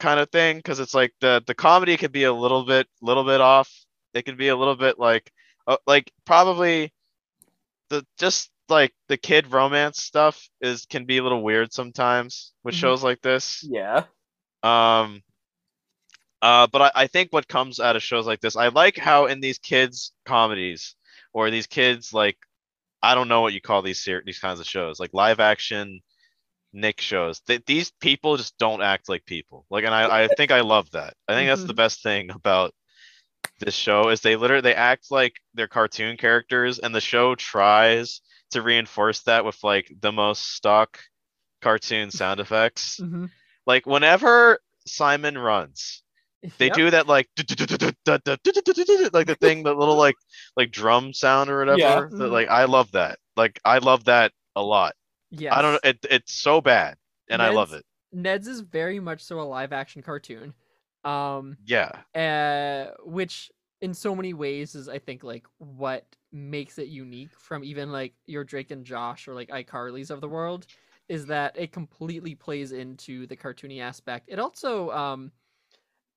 kind of thing because it's like the the comedy could be a little bit little bit off it can be a little bit like uh, like probably the just like the kid romance stuff is can be a little weird sometimes with Mhm. shows like this Yeah. um, uh, but I, I think what comes out of shows like this, I like how in these kids comedies or these kids like, I don't know what you call these ser- these kinds of shows, like live action Nick shows. That these people just don't act like people. Like, and I, I think I love that. I think that's the best thing about this show is they literally they act like they're cartoon characters, and the show tries to reinforce that with like the most stock cartoon sound effects Mhm. like whenever Simon runs, they Yep. do that like like the thing, the little like like drum sound or whatever. Yeah. that, Mhm. like I love that. Like I love that a lot. yeah I don't know. It, it's so bad, and I love it. Ned's is very much so a live action cartoon. Um Yeah. uh which in so many ways is I think like what makes it unique from even like your Drake and Josh or like iCarly's of the world is that it completely plays into the cartoony aspect. It also um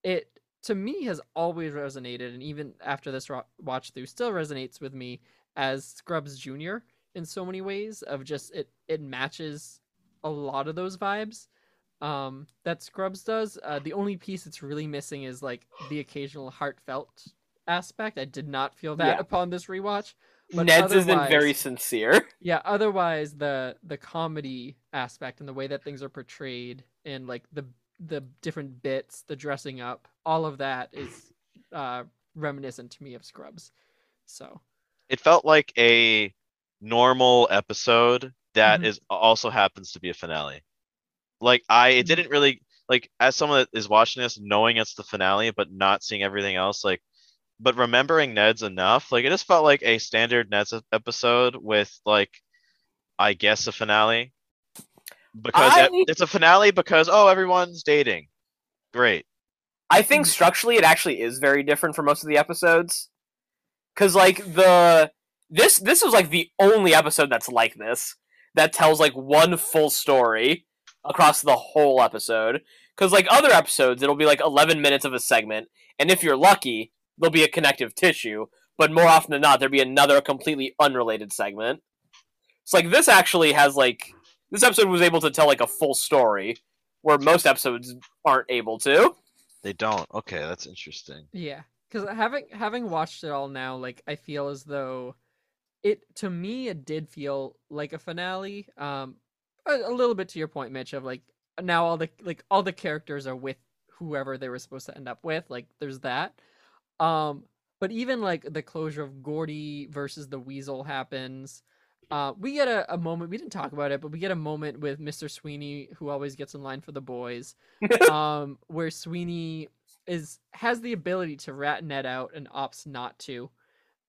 it to me has always resonated and even after this ro- watch through still resonates with me as Scrubs Junior in so many ways of just it it matches a lot of those vibes um that Scrubs does. Uh, the only piece that's really missing is like the occasional heartfelt aspect. I did not feel that Yeah. upon this rewatch. But Ned's isn't very sincere. Yeah, otherwise the the comedy aspect and the way that things are portrayed and like the the different bits, the dressing up, all of that is uh reminiscent to me of Scrubs. So, it felt like a normal episode that Mhm. is also happens to be a finale. Like I Mm-hmm. it didn't really like as someone that is watching this knowing it's the finale but not seeing everything else like but remembering Ned's enough like it just felt like a standard Ned's episode with like I guess a finale because it- I- it's a finale because oh everyone's dating. Great. I think structurally it actually is very different from most of the episodes. Cause like the this this was like the only episode that's like this that tells like one full story across the whole episode. Cause like other episodes, it'll be like eleven minutes of a segment, and if you're lucky, there'll be a connective tissue. But more often than not, there'll be another completely unrelated segment. So like this actually has like this episode was able to tell like a full story, where most episodes aren't able to. They don't. Okay, that's interesting. Yeah, because having having watched it all now, like I feel as though it to me it did feel like a finale. Um, a, a little bit to your point, Mitch, of like now all the like all the characters are with whoever they were supposed to end up with. Like there's that. Um, but even like the closure of Gordy versus the Weasel happens. Uh, we get a, a moment. We didn't talk about it, but we get a moment with Mr. Sweeney, who always gets in line for the boys, um, where Sweeney is has the ability to rat Ned out and opts not to,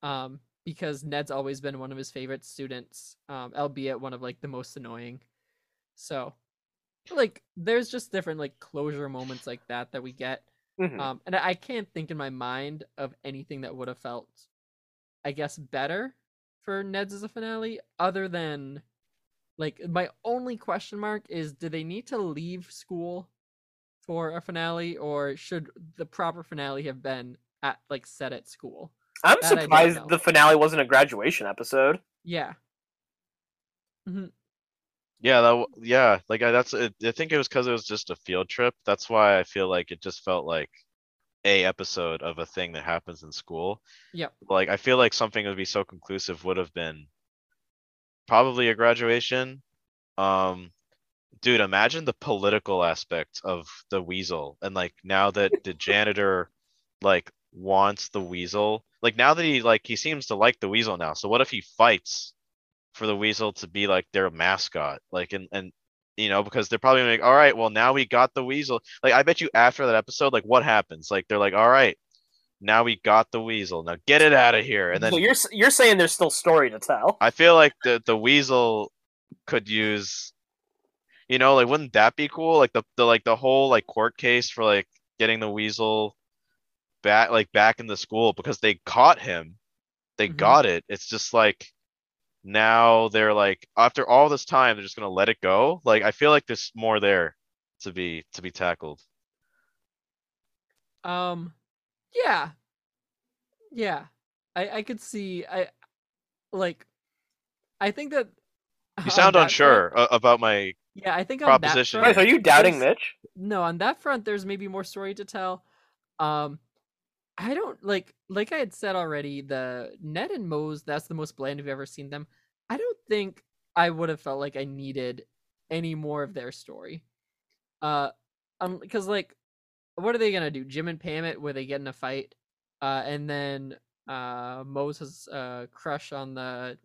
um, because Ned's always been one of his favorite students, um, albeit one of like the most annoying. So, like, there's just different like closure moments like that that we get, Mhm. um, and I can't think in my mind of anything that would have felt, I guess, better for Ned's as a finale, other than like my only question mark is do they need to leave school for a finale or should the proper finale have been at like set at school I'm That surprised the finale wasn't a graduation episode. yeah hmm Yeah, that yeah, like I, that's I think it was because it was just a field trip. That's why I feel like it just felt like a episode of a thing that happens in school. Yep. Like I feel like something that would be so conclusive would have been probably a graduation. Um, dude, imagine the political aspect of the weasel and like now that the janitor like wants the weasel, like now that he like he seems to like the weasel now. So what if he fights for the weasel to be like their mascot? Like and and you know because they're probably like, all right, well now we got the weasel. Like I bet you after that episode, like what happens? Like they're like, all right, now we got the weasel. Now get it out of here. And then so you're you're saying there's still story to tell. I feel like the the weasel could use you know, like wouldn't that be cool? Like the, the like the whole like court case for like getting the weasel back like back in the school because they caught him. They Mhm. got it. It's just like now they're like after all this time they're just gonna let it go. Like I feel like there's more there to be to be tackled. um yeah yeah i i could see i like i think that You sound unsure front- about my yeah i think on that proposition. front, Wait, are you doubting Mitch? no on that front there's maybe more story to tell um i don't like like i had said already the ned and moze that's the most bland we've ever seen them. I don't think i would have felt like i needed any more of their story. Uh um because like what are they gonna do? Jim and pam it where they get in a fight uh and then uh moze has a crush on the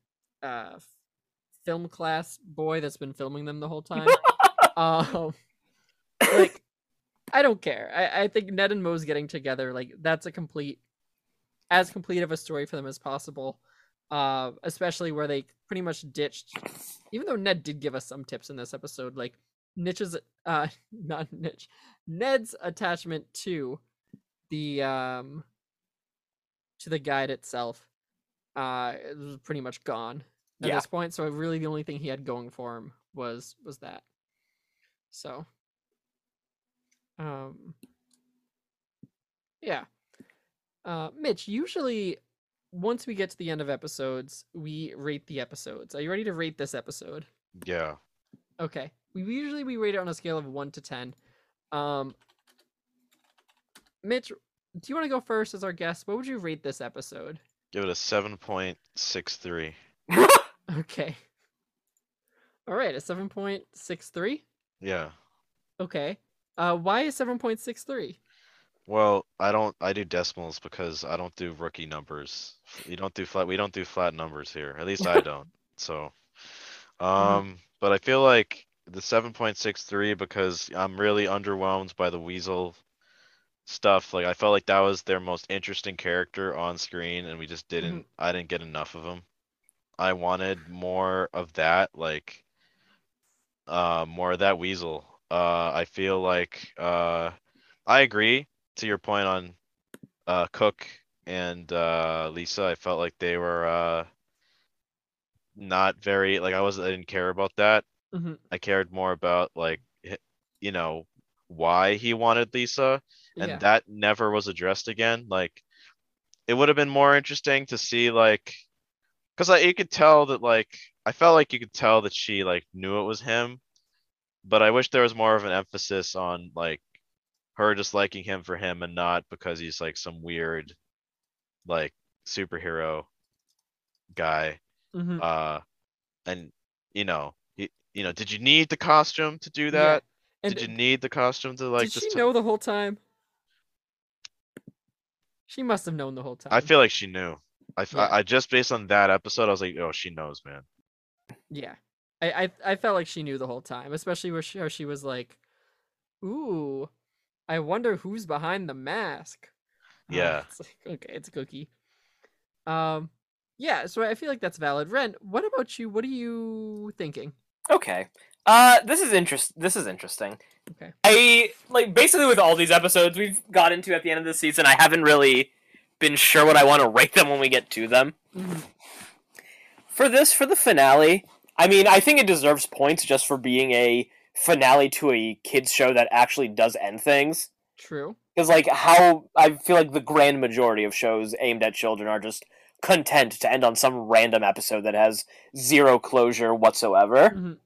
uh film class boy that's been filming them the whole time. Um like I don't care. I, I think Ned and Moze getting together, like that's a complete as complete of a story for them as possible. Uh especially where they pretty much ditched even though Ned did give us some tips in this episode, like Nich's uh not Niche, Ned's attachment to the um to the guide itself uh it was pretty much gone at Yeah. this point. So really the only thing he had going for him was was that. So um yeah. Uh Mitch, usually once we get to the end of episodes, we rate the episodes. Are you ready to rate this episode? yeah. Okay. We usually we rate it on a scale of 1 to 10. Um Mitch, do you want to go first as our guest? What would you rate this episode? Give it a seven point six three. Okay. All right, a 7.63. Yeah. Okay. Uh why is 7.63? Well, I don't. I do decimals because I don't do rookie numbers. You don't do flat. We don't do flat numbers here. At least I don't. So, um, but I feel like the seven point six three because I'm really underwhelmed by the Weasel stuff. Like I felt like that was their most interesting character on screen, and we just didn't. I didn't get enough of him. I wanted more of that, like, uh, more of that Weasel. Uh, I feel like, uh, I agree to your point on, uh, Cook and, uh, Lisa. I felt like they were, uh, not very, like, I wasn't, I didn't care about that. Mhm. I cared more about, like, you know, why he wanted Lisa, and Yeah. that never was addressed again. Like, it would have been more interesting to see, like, because like you could tell that, like, I felt like you could tell that she like knew it was him, but I wish there was more of an emphasis on like her just liking him for him and not because he's like some weird, like superhero guy. Mhm. Uh, and you know, he, you know, did you need the costume to do Yeah, that? and Did you need the costume to like Did just? she know the whole time? She must have known the whole time. I feel like she knew. I, f- I- Yeah. I just based on that episode, I was like, oh, she knows, man. Yeah, I, I I felt like she knew the whole time, especially where she, how she was like, "Ooh, I wonder who's behind the mask." Uh, Yeah. it's like, okay, it's Cookie. Um, yeah. So I feel like that's valid. Ren, what about you? What are you thinking? Okay. Uh, this is interest. This is interesting. Okay. I like basically with all these episodes we've got into at the end of the season. I haven't really been sure what I want to rate them when we get to them. Mhm. For this, for the finale, I mean, I think it deserves points just for being a finale to a kids show that actually does end things. True. Because like how I feel like the grand majority of shows aimed at children are just content to end on some random episode that has zero closure whatsoever. Mhm.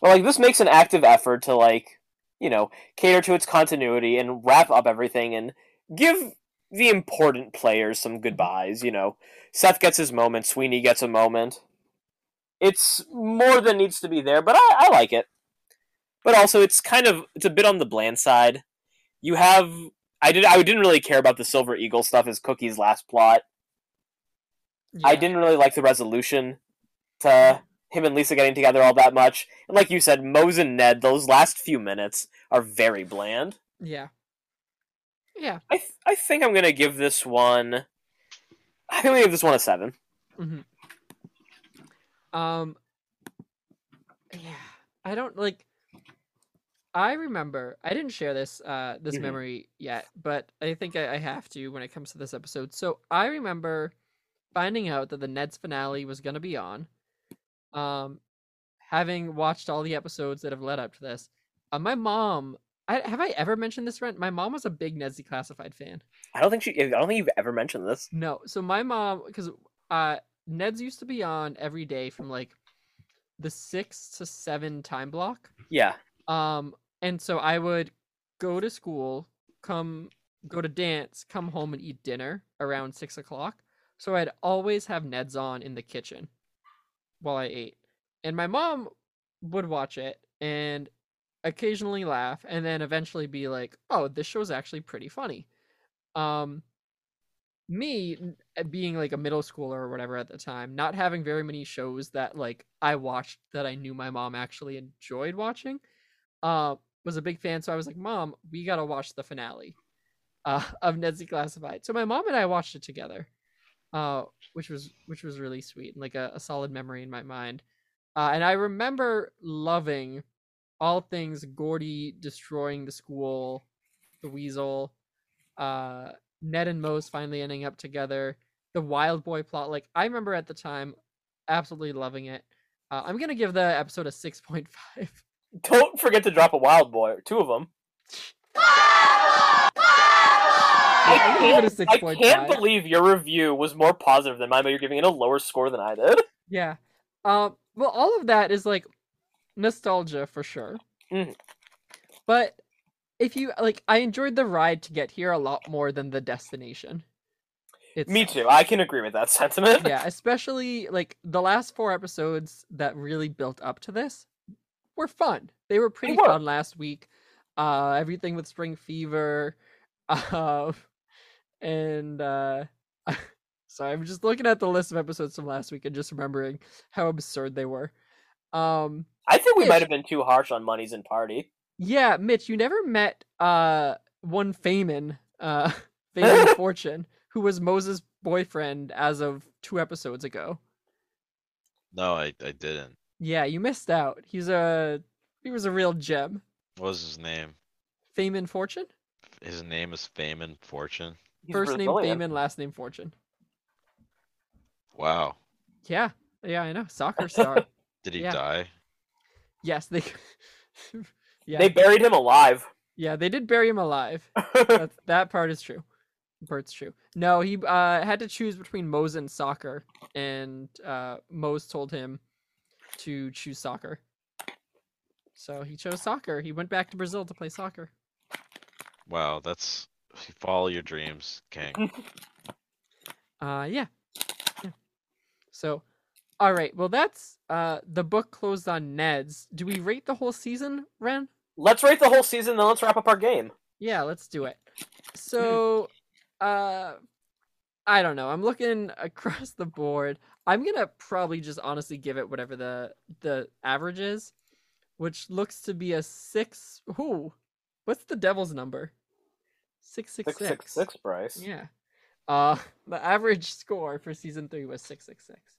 But like this makes an active effort to like, you know, cater to its continuity and wrap up everything and give the important players some goodbyes, you know. Seth gets his moment, Sweeney gets a moment. It's more than needs to be there, but I, I like it. But also it's kind of it's a bit on the bland side. You have I did I didn't really care about the Silver Eagle stuff as Cookie's last plot. I didn't really like the resolution to him and Lisa getting together all that much. And like you said, Moze and Ned, those last few minutes are very bland. Yeah. Yeah. I th- I think I'm gonna give this one. I think I'm gonna give this one a seven. hmm Um. Yeah, I don't like. I remember I didn't share this uh this Mhm. memory yet, but I think I, I have to when it comes to this episode. So I remember finding out that the Ned's finale was gonna be on. Um, having watched all the episodes that have led up to this, uh, my mom. I, have I ever mentioned this, Ren? My mom was a big Ned's Declassified fan. I don't think she. I don't think you've ever mentioned this. No, so my mom, because uh, Ned's used to be on every day from like the six to seven time block. Yeah. Um, and so I would go to school, come go to dance, come home and eat dinner around six o'clock. So I'd always have Ned's on in the kitchen while I ate, and my mom would watch it and occasionally laugh, and then eventually be like, "Oh, this show's actually pretty funny." Um, me uh, being like a middle schooler or whatever at the time, not having very many shows that like I watched that I knew my mom actually enjoyed watching, uh, was a big fan. So I was like, "Mom, we gotta watch the finale uh, of Ned's Declassified." So my mom and I watched it together, uh, which was which was really sweet and like a, a solid memory in my mind. Uh, and I remember loving all things Gordy destroying the school, the weasel, uh, Ned and Moze finally ending up together, the Wild Boy plot. Like I remember at the time, absolutely loving it. Uh, I'm gonna give the episode a six point five. Don't forget to drop a wild boy. Two of them. I a I can't believe your review was more positive than mine, but you're giving it a lower score than I did. Yeah. Um. Well, all of that is like nostalgia for sure. Mhm. But if you like, I enjoyed the ride to get here a lot more than the destination. It's Me too. I can agree with that sentiment. yeah, especially like the last four episodes that really built up to this were fun. They were pretty were. fun last week. Uh everything with Spring Fever, Um, and uh, sorry, I'm just looking at the list of episodes from last week and just remembering how absurd they were. Um, I think we might have been too harsh on Money's and Party. Yeah, Mitch, you never met uh one Feynman, uh Feynman Fortune, who was Moze's boyfriend as of two episodes ago. No, I, I didn't. Yeah, you missed out. He's a he was a real gem. What was his name? Feynman Fortune? His name is Feynman Fortune. He's First name Brazilian. Feynman, last name Fortune. Wow. Yeah, yeah, I know. Soccer star. Did he Yeah. die? yes, they. Yeah, They buried him alive. yeah, they did bury him alive. That that part is true. Part's true. No, he uh had to choose between Moze and soccer, and uh Moze told him to choose soccer. So he chose soccer. He went back to Brazil to play soccer. Wow, that's follow your dreams, King. Uh yeah. yeah. So all right, well that's uh the book closed on Ned's. Do we rate the whole season, Ren? Let's rate the whole season, then let's wrap up our game. Yeah, let's do it. So, uh, I don't know. I'm looking across the board. I'm gonna probably just honestly give it whatever the the average is, which looks to be a six. Who? What's the devil's number? Six six Six six six, Bryce. Yeah. Uh, the average score for season three was six six six.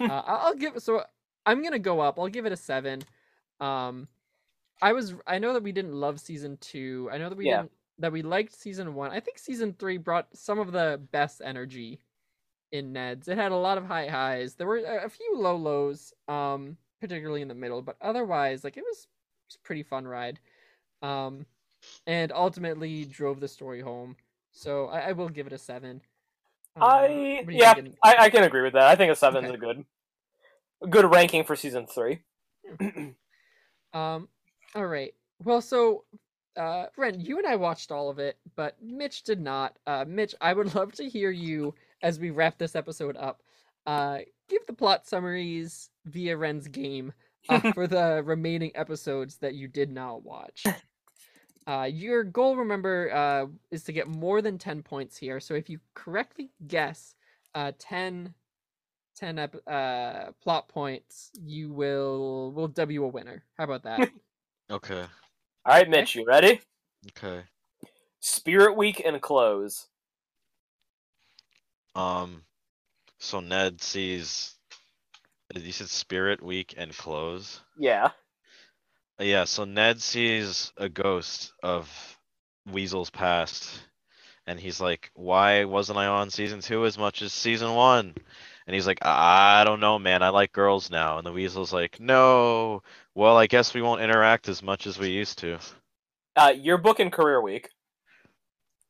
Uh, I'll give so I'm gonna go up. I'll give it a seven. Um, I was I know that we didn't love season two. I know that we Yeah. didn't that we liked season one. I think season three brought some of the best energy in Ned's. It had a lot of high highs. There were a a few low lows, um, particularly in the middle, but otherwise, like it was, it was a pretty fun ride. Um, and ultimately drove the story home. So I, I will give it a seven. Uh, I what do you yeah, I, I can agree with that. I think a seven is Okay. a good, a good ranking for season three. Um, all right. Well, so, uh, Ren, you and I watched all of it, but Mitch did not. Uh, Mitch, I would love to hear you as we wrap this episode up. Uh, give the plot summaries via Ren's game uh, for the remaining episodes that you did not watch. Uh, your goal, remember, uh, is to get more than 10 points here. So if you correctly guess uh, 10, 10 ep- uh, plot points, you will will W a winner. How about that? Okay. All right, Mitch, you ready? Okay. Spirit Week and close. Um, so Ned sees. You said Spirit Week and close. Yeah. Yeah, so Ned sees a ghost of Weasel's past, and he's like, "Why wasn't I on season two as much as season one?" And he's like, "I don't know, man. I like girls now." And the Weasel's like, "No. Well, I guess we won't interact as much as we used to." Uh, your book and career week.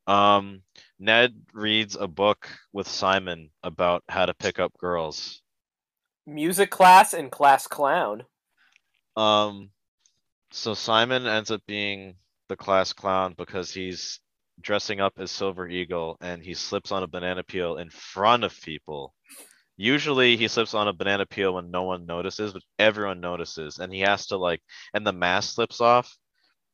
Um, Ned reads a book with Simon about how to pick up girls. Music class and class clown. Um, so Simon ends up being the class clown because he's dressing up as Silver Eagle and he slips on a banana peel in front of people. Usually he slips on a banana peel when no one notices, but everyone notices and he has to like and the mask slips off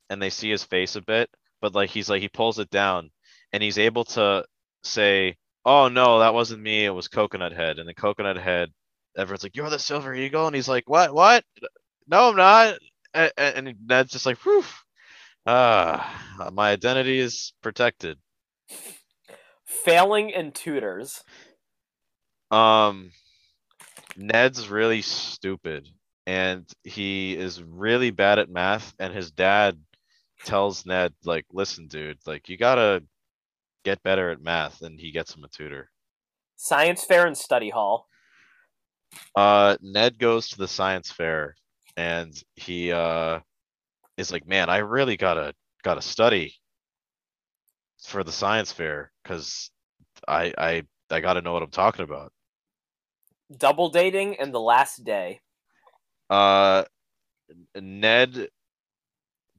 and they see his face a bit, but like he's like he pulls it down and he's able to say, "Oh no, that wasn't me, it was Coconut Head." And the Coconut Head everyone's like, "You're the Silver Eagle?" And he's like, "What? What? No, I'm not." And, and Ned's just like, "Whew, ah, my identity is protected." Failing in tutors. Um, Ned's really stupid, and he is really bad at math. And his dad tells Ned, like, "Listen, dude, like, you gotta get better at math." And he gets him a tutor. Science fair and study hall. Uh, Ned goes to the science fair, and he uh is like, "Man, I really gotta gotta study for the science fair because I I I gotta know what I'm talking about." Double dating and the last day. Uh, Ned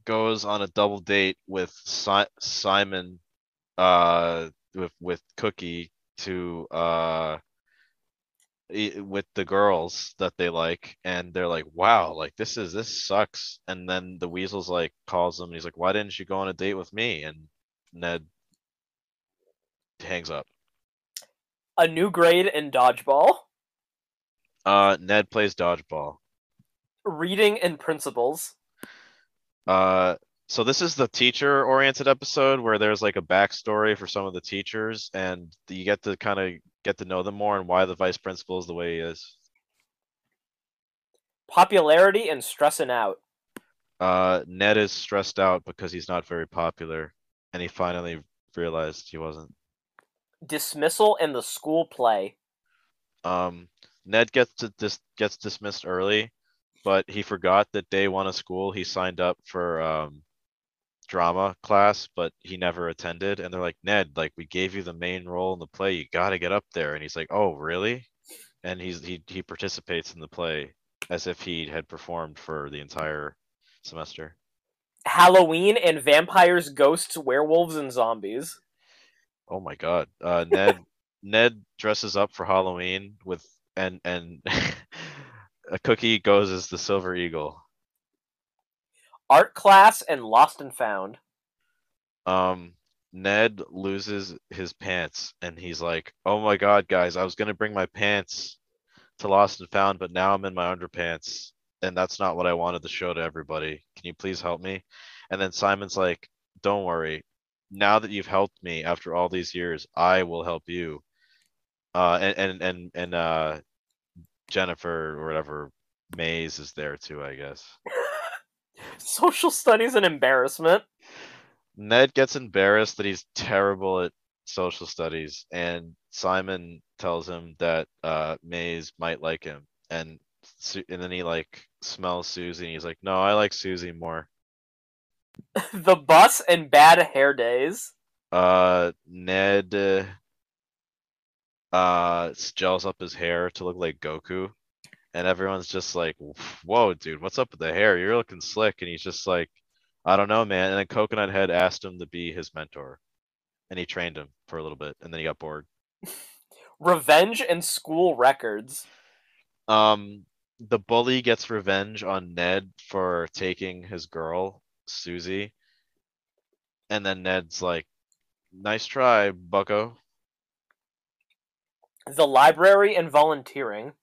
goes on a double date with si- Simon, uh, with with Cookie to uh, with the girls that they like, and they're like, "Wow, like this is this sucks." And then the Weasel's like calls him, and he's like, "Why didn't you go on a date with me?" And Ned hangs up. A new grade in dodgeball. Uh, Ned plays dodgeball. Reading and principles. Uh, so this is the teacher-oriented episode where there's like a backstory for some of the teachers, and you get to kind of get to know them more and why the vice principal is the way he is. Popularity and stressing out. Uh, Ned is stressed out because he's not very popular, and he finally realized he wasn't. Dismissal and the school play. Um, Ned gets to dis- gets dismissed early, but he forgot that day one of school he signed up for um drama class, but he never attended. And they're like, Ned, like we gave you the main role in the play, you got to get up there. And he's like, Oh, really? And he's he he participates in the play as if he had performed for the entire semester. Halloween and vampires, ghosts, werewolves, and zombies. Oh my god. Uh Ned Ned dresses up for Halloween with and and a cookie goes as the silver eagle. Art class and lost and found. Um Ned loses his pants and he's like, "Oh my god, guys, I was going to bring my pants to Lost and Found, but now I'm in my underpants and that's not what I wanted to show to everybody. Can you please help me?" And then Simon's like, "Don't worry. Now that you've helped me after all these years, I will help you." Uh and and and, and uh Jennifer or whatever Maze is there too, I guess. Social studies and embarrassment. Ned gets embarrassed that he's terrible at social studies, and Simon tells him that uh, Maze might like him, and and then he like smells Susie, and he's like, "No, I like Susie more." the bus and bad hair days. Uh, Ned uh, gels up his hair to look like Goku, and everyone's just like, "Whoa, dude, what's up with the hair? You're looking slick." And he's just like, "I don't know, man." And then Coconut Head asked him to be his mentor, and he trained him for a little bit, and then he got bored. Revenge and school records. Um, the bully gets revenge on Ned for taking his girl, Susie. And then Ned's like, nice try, bucko. The library and volunteering.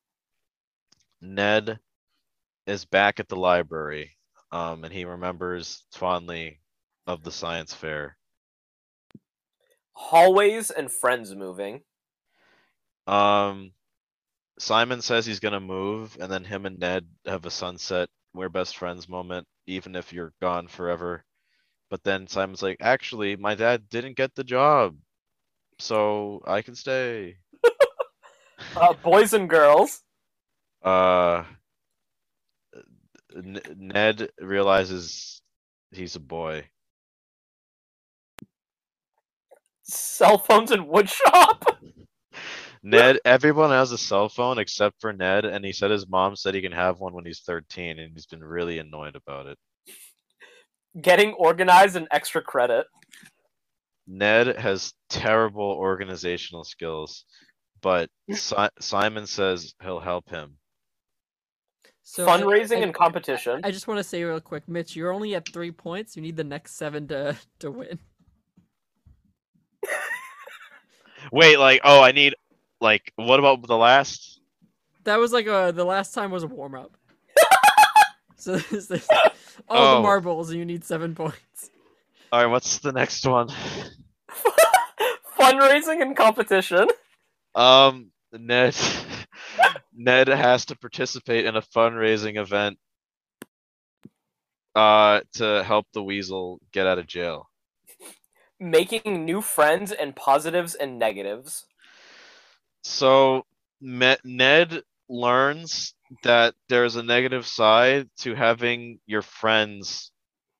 Ned is back at the library, um, and he remembers fondly of the science fair. Hallways and friends moving. Um, Simon says he's gonna move, and then him and Ned have a sunset, we're best friends moment, even if you're gone forever. But then Simon's like, actually, my dad didn't get the job, so I can stay. Uh, boys and girls. Uh, N- Ned realizes he's a boy. Cell phones and woodshop. Ned, everyone has a cell phone except for Ned, and he said his mom said he can have one when he's 13, and he's been really annoyed about it. Getting organized and extra credit. Ned has terrible organizational skills, but si- Simon says he'll help him. So Fundraising I- and competition. I just want to say real quick, Mitch, you're only at three points. You need the next seven to to win. Wait, like, oh, I need, like, what about the last? That was like a the last time was a warm up. so this is all Oh. the marbles, and you need seven points. All right, what's the next one? Fundraising and competition. Um, Ned, Ned has to participate in a fundraising event, uh, to help the weasel get out of jail. Making new friends and positives and negatives. So Me- Ned learns that there's a negative side to having your friends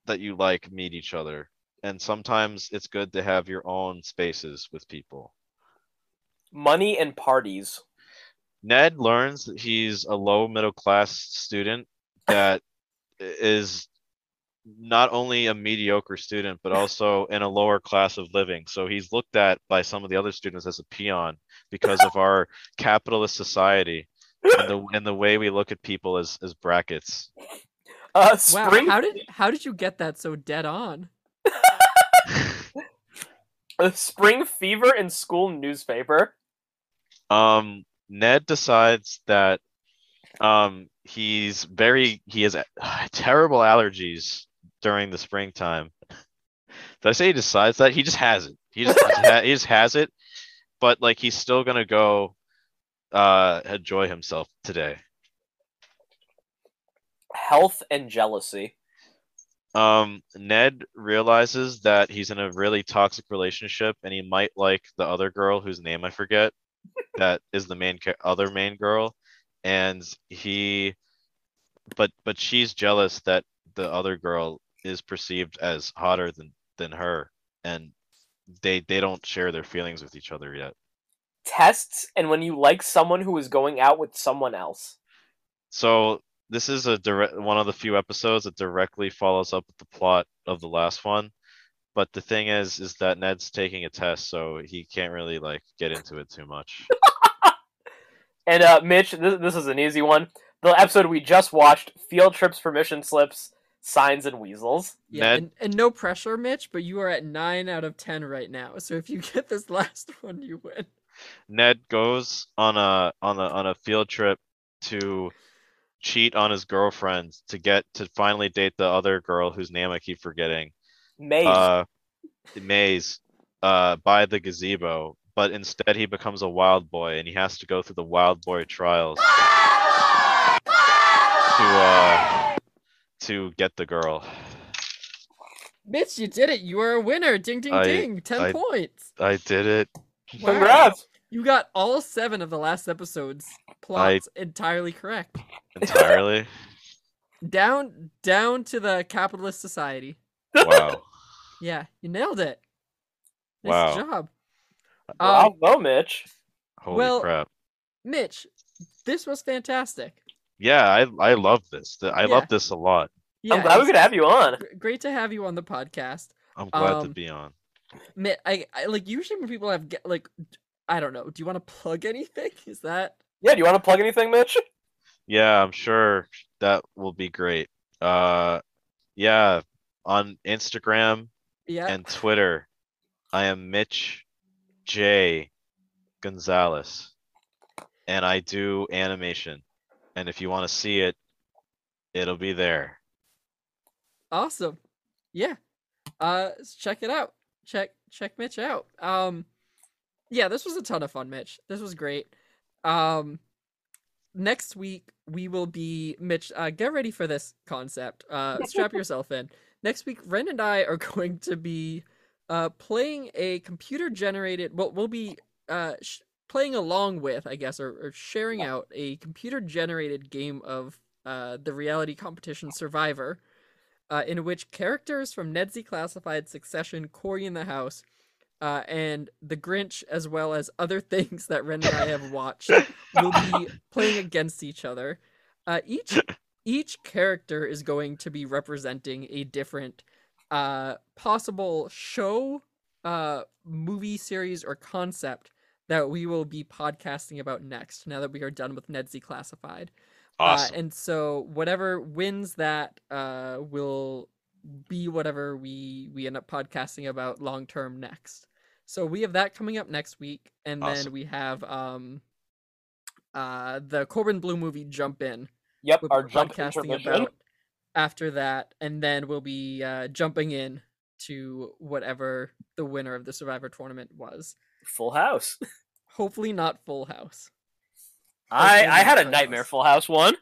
that you like meet each other. And sometimes it's good to have your own spaces with people. Money and parties. Ned learns that he's a low middle class student that is not only a mediocre student, but also in a lower class of living. So he's looked at by some of the other students as a peon because of our capitalist society and the and the way we look at people as as brackets. Uh, Wow, how did how did you get that so dead on? A spring fever in school newspaper. Um, Ned decides that um he's very he has terrible allergies during the springtime. Did I say he decides that? He just has it. He just he just has it, but like he's still gonna go uh enjoy himself today. Health and jealousy. Um, Ned realizes that he's in a really toxic relationship and he might like the other girl whose name I forget that is the main cha- other main girl and he but but she's jealous that the other girl is perceived as hotter than than her and they they don't share their feelings with each other yet. Tests and when you like someone who is going out with someone else. So this is a direct one of the few episodes that directly follows up with the plot of the last one. But the thing is, is that Ned's taking a test, so he can't really like get into it too much. And uh, Mitch, this, this is an easy one. The episode we just watched: field trips, permission slips, signs, and weasels. Yeah, Ned- and, and no pressure, Mitch, but you are at nine out of ten right now. So if you get this last one, you win. Ned goes on a on a on a field trip to cheat on his girlfriend to get to finally date the other girl whose name I keep forgetting. Maze. Uh, Maze, uh, by the gazebo, but instead he becomes a wild boy and he has to go through the wild boy trials to uh to get the girl. Mitch, you did it. You are a winner. Ding, ding, I- ding. Ten I- points. I did it. Wow. Congrats. You got all seven of the last episode's plots entirely correct. Entirely. Down, down to the capitalist society. wow. Yeah, you nailed it. Nice Wow. job. Um, Bravo, Mitch. Holy Well- crap. Mitch, this was fantastic. Yeah, I I love this. I Yeah. love this a lot. Yeah, I'm glad we it's could have you on. Great to have you on the podcast. I'm glad to Um, be on. Mitt, I, I like usually when people have like, I don't know. Do you want to plug anything? Is that Yeah, do you want to plug anything, Mitch? Yeah, I'm sure that will be great. Uh yeah, on Instagram yeah? and Twitter, I am Mitch J Gonzalez. And I do animation. And if you want to see it, it'll be there. Awesome. Yeah. Uh s- check it out. Check check Mitch out. Um yeah, this was a ton of fun, Mitch. This was great. Um next week we will be Mitch, uh get ready for this concept. Uh strap yourself in. Next week Ren and I are going to be uh playing a computer generated well we'll be uh sh- playing along with, I guess, or, or sharing out a computer generated game of uh the reality competition Survivor uh, in which characters from Ned's Declassified, Succession, Cory in the House, uh, and The Grinch, as well as other things that Ren and I have watched, will be playing against each other. Uh, each each character is going to be representing a different uh, possible show, uh, movie series, or concept that we will be podcasting about next. Now that we are done with Ned's Declassified. Awesome. Uh, and so whatever wins that uh, will be whatever we we end up podcasting about long term next. So we have that coming up next week, and then we have um uh the Corbin Bleu movie Jump In. Yep, we'll our podcasting about after that, and then we'll be uh, jumping in to whatever the winner of the Survivor tournament was. Full House. Hopefully not Full House. I Hopefully I had a nightmare House. Full House one.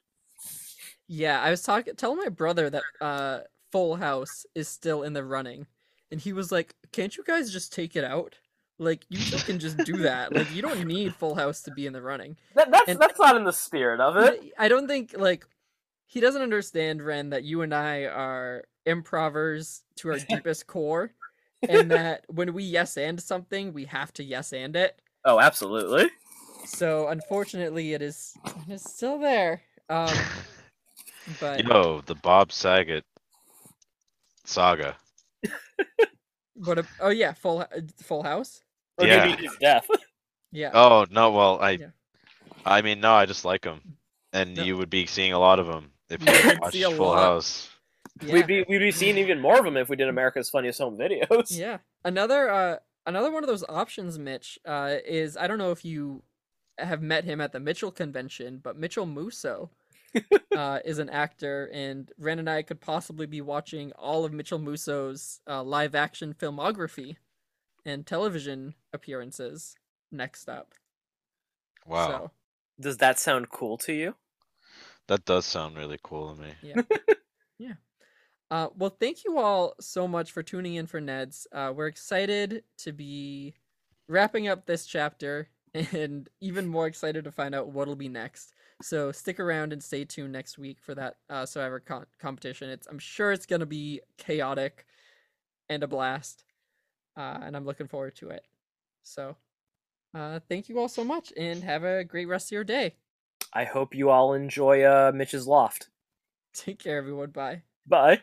Yeah, I was talking telling my brother that uh Full House is still in the running. And he was like, "Can't you guys just take it out? Like you two can just do that. Like you don't need Full House to be in the running." That, that's And- that's not in the spirit of it. I don't think like he doesn't understand Ren that you and I are improvers to our deepest core and that when we yes and something, we have to yes and it. Oh, absolutely. So unfortunately it is it is still there. Um but Yo, the Bob Saget saga. What? A, oh yeah, Full Full House. Or Yeah. maybe his death. Yeah. Oh no, well I, Yeah. I mean no, I just like him, and No. you would be seeing a lot of them if You you watched see a Full lot. House. yeah. We'd be we'd be seeing even more of him if we did America's Funniest Home Videos. Yeah. Another uh another one of those options, Mitch, uh, is I don't know if you have met him at the Mitchell convention, but Mitchell Musso uh, is an actor, and Ren and I could possibly be watching all of Mitchell Musso's uh, live action filmography and television appearances next up. Wow. So, Does that sound cool to you? That does sound really cool to me. yeah. yeah. Uh, well, thank you all so much for tuning in for Ned's. Uh, we're excited to be wrapping up this chapter and even more excited to find out what'll be next. So stick around and stay tuned next week for that uh, Survivor con- competition. It's I'm sure it's gonna be chaotic and a blast, uh, and I'm looking forward to it. So, uh, thank you all so much, and have a great rest of your day. I hope you all enjoy uh, Mitch's Loft. Take care, everyone. Bye. Bye.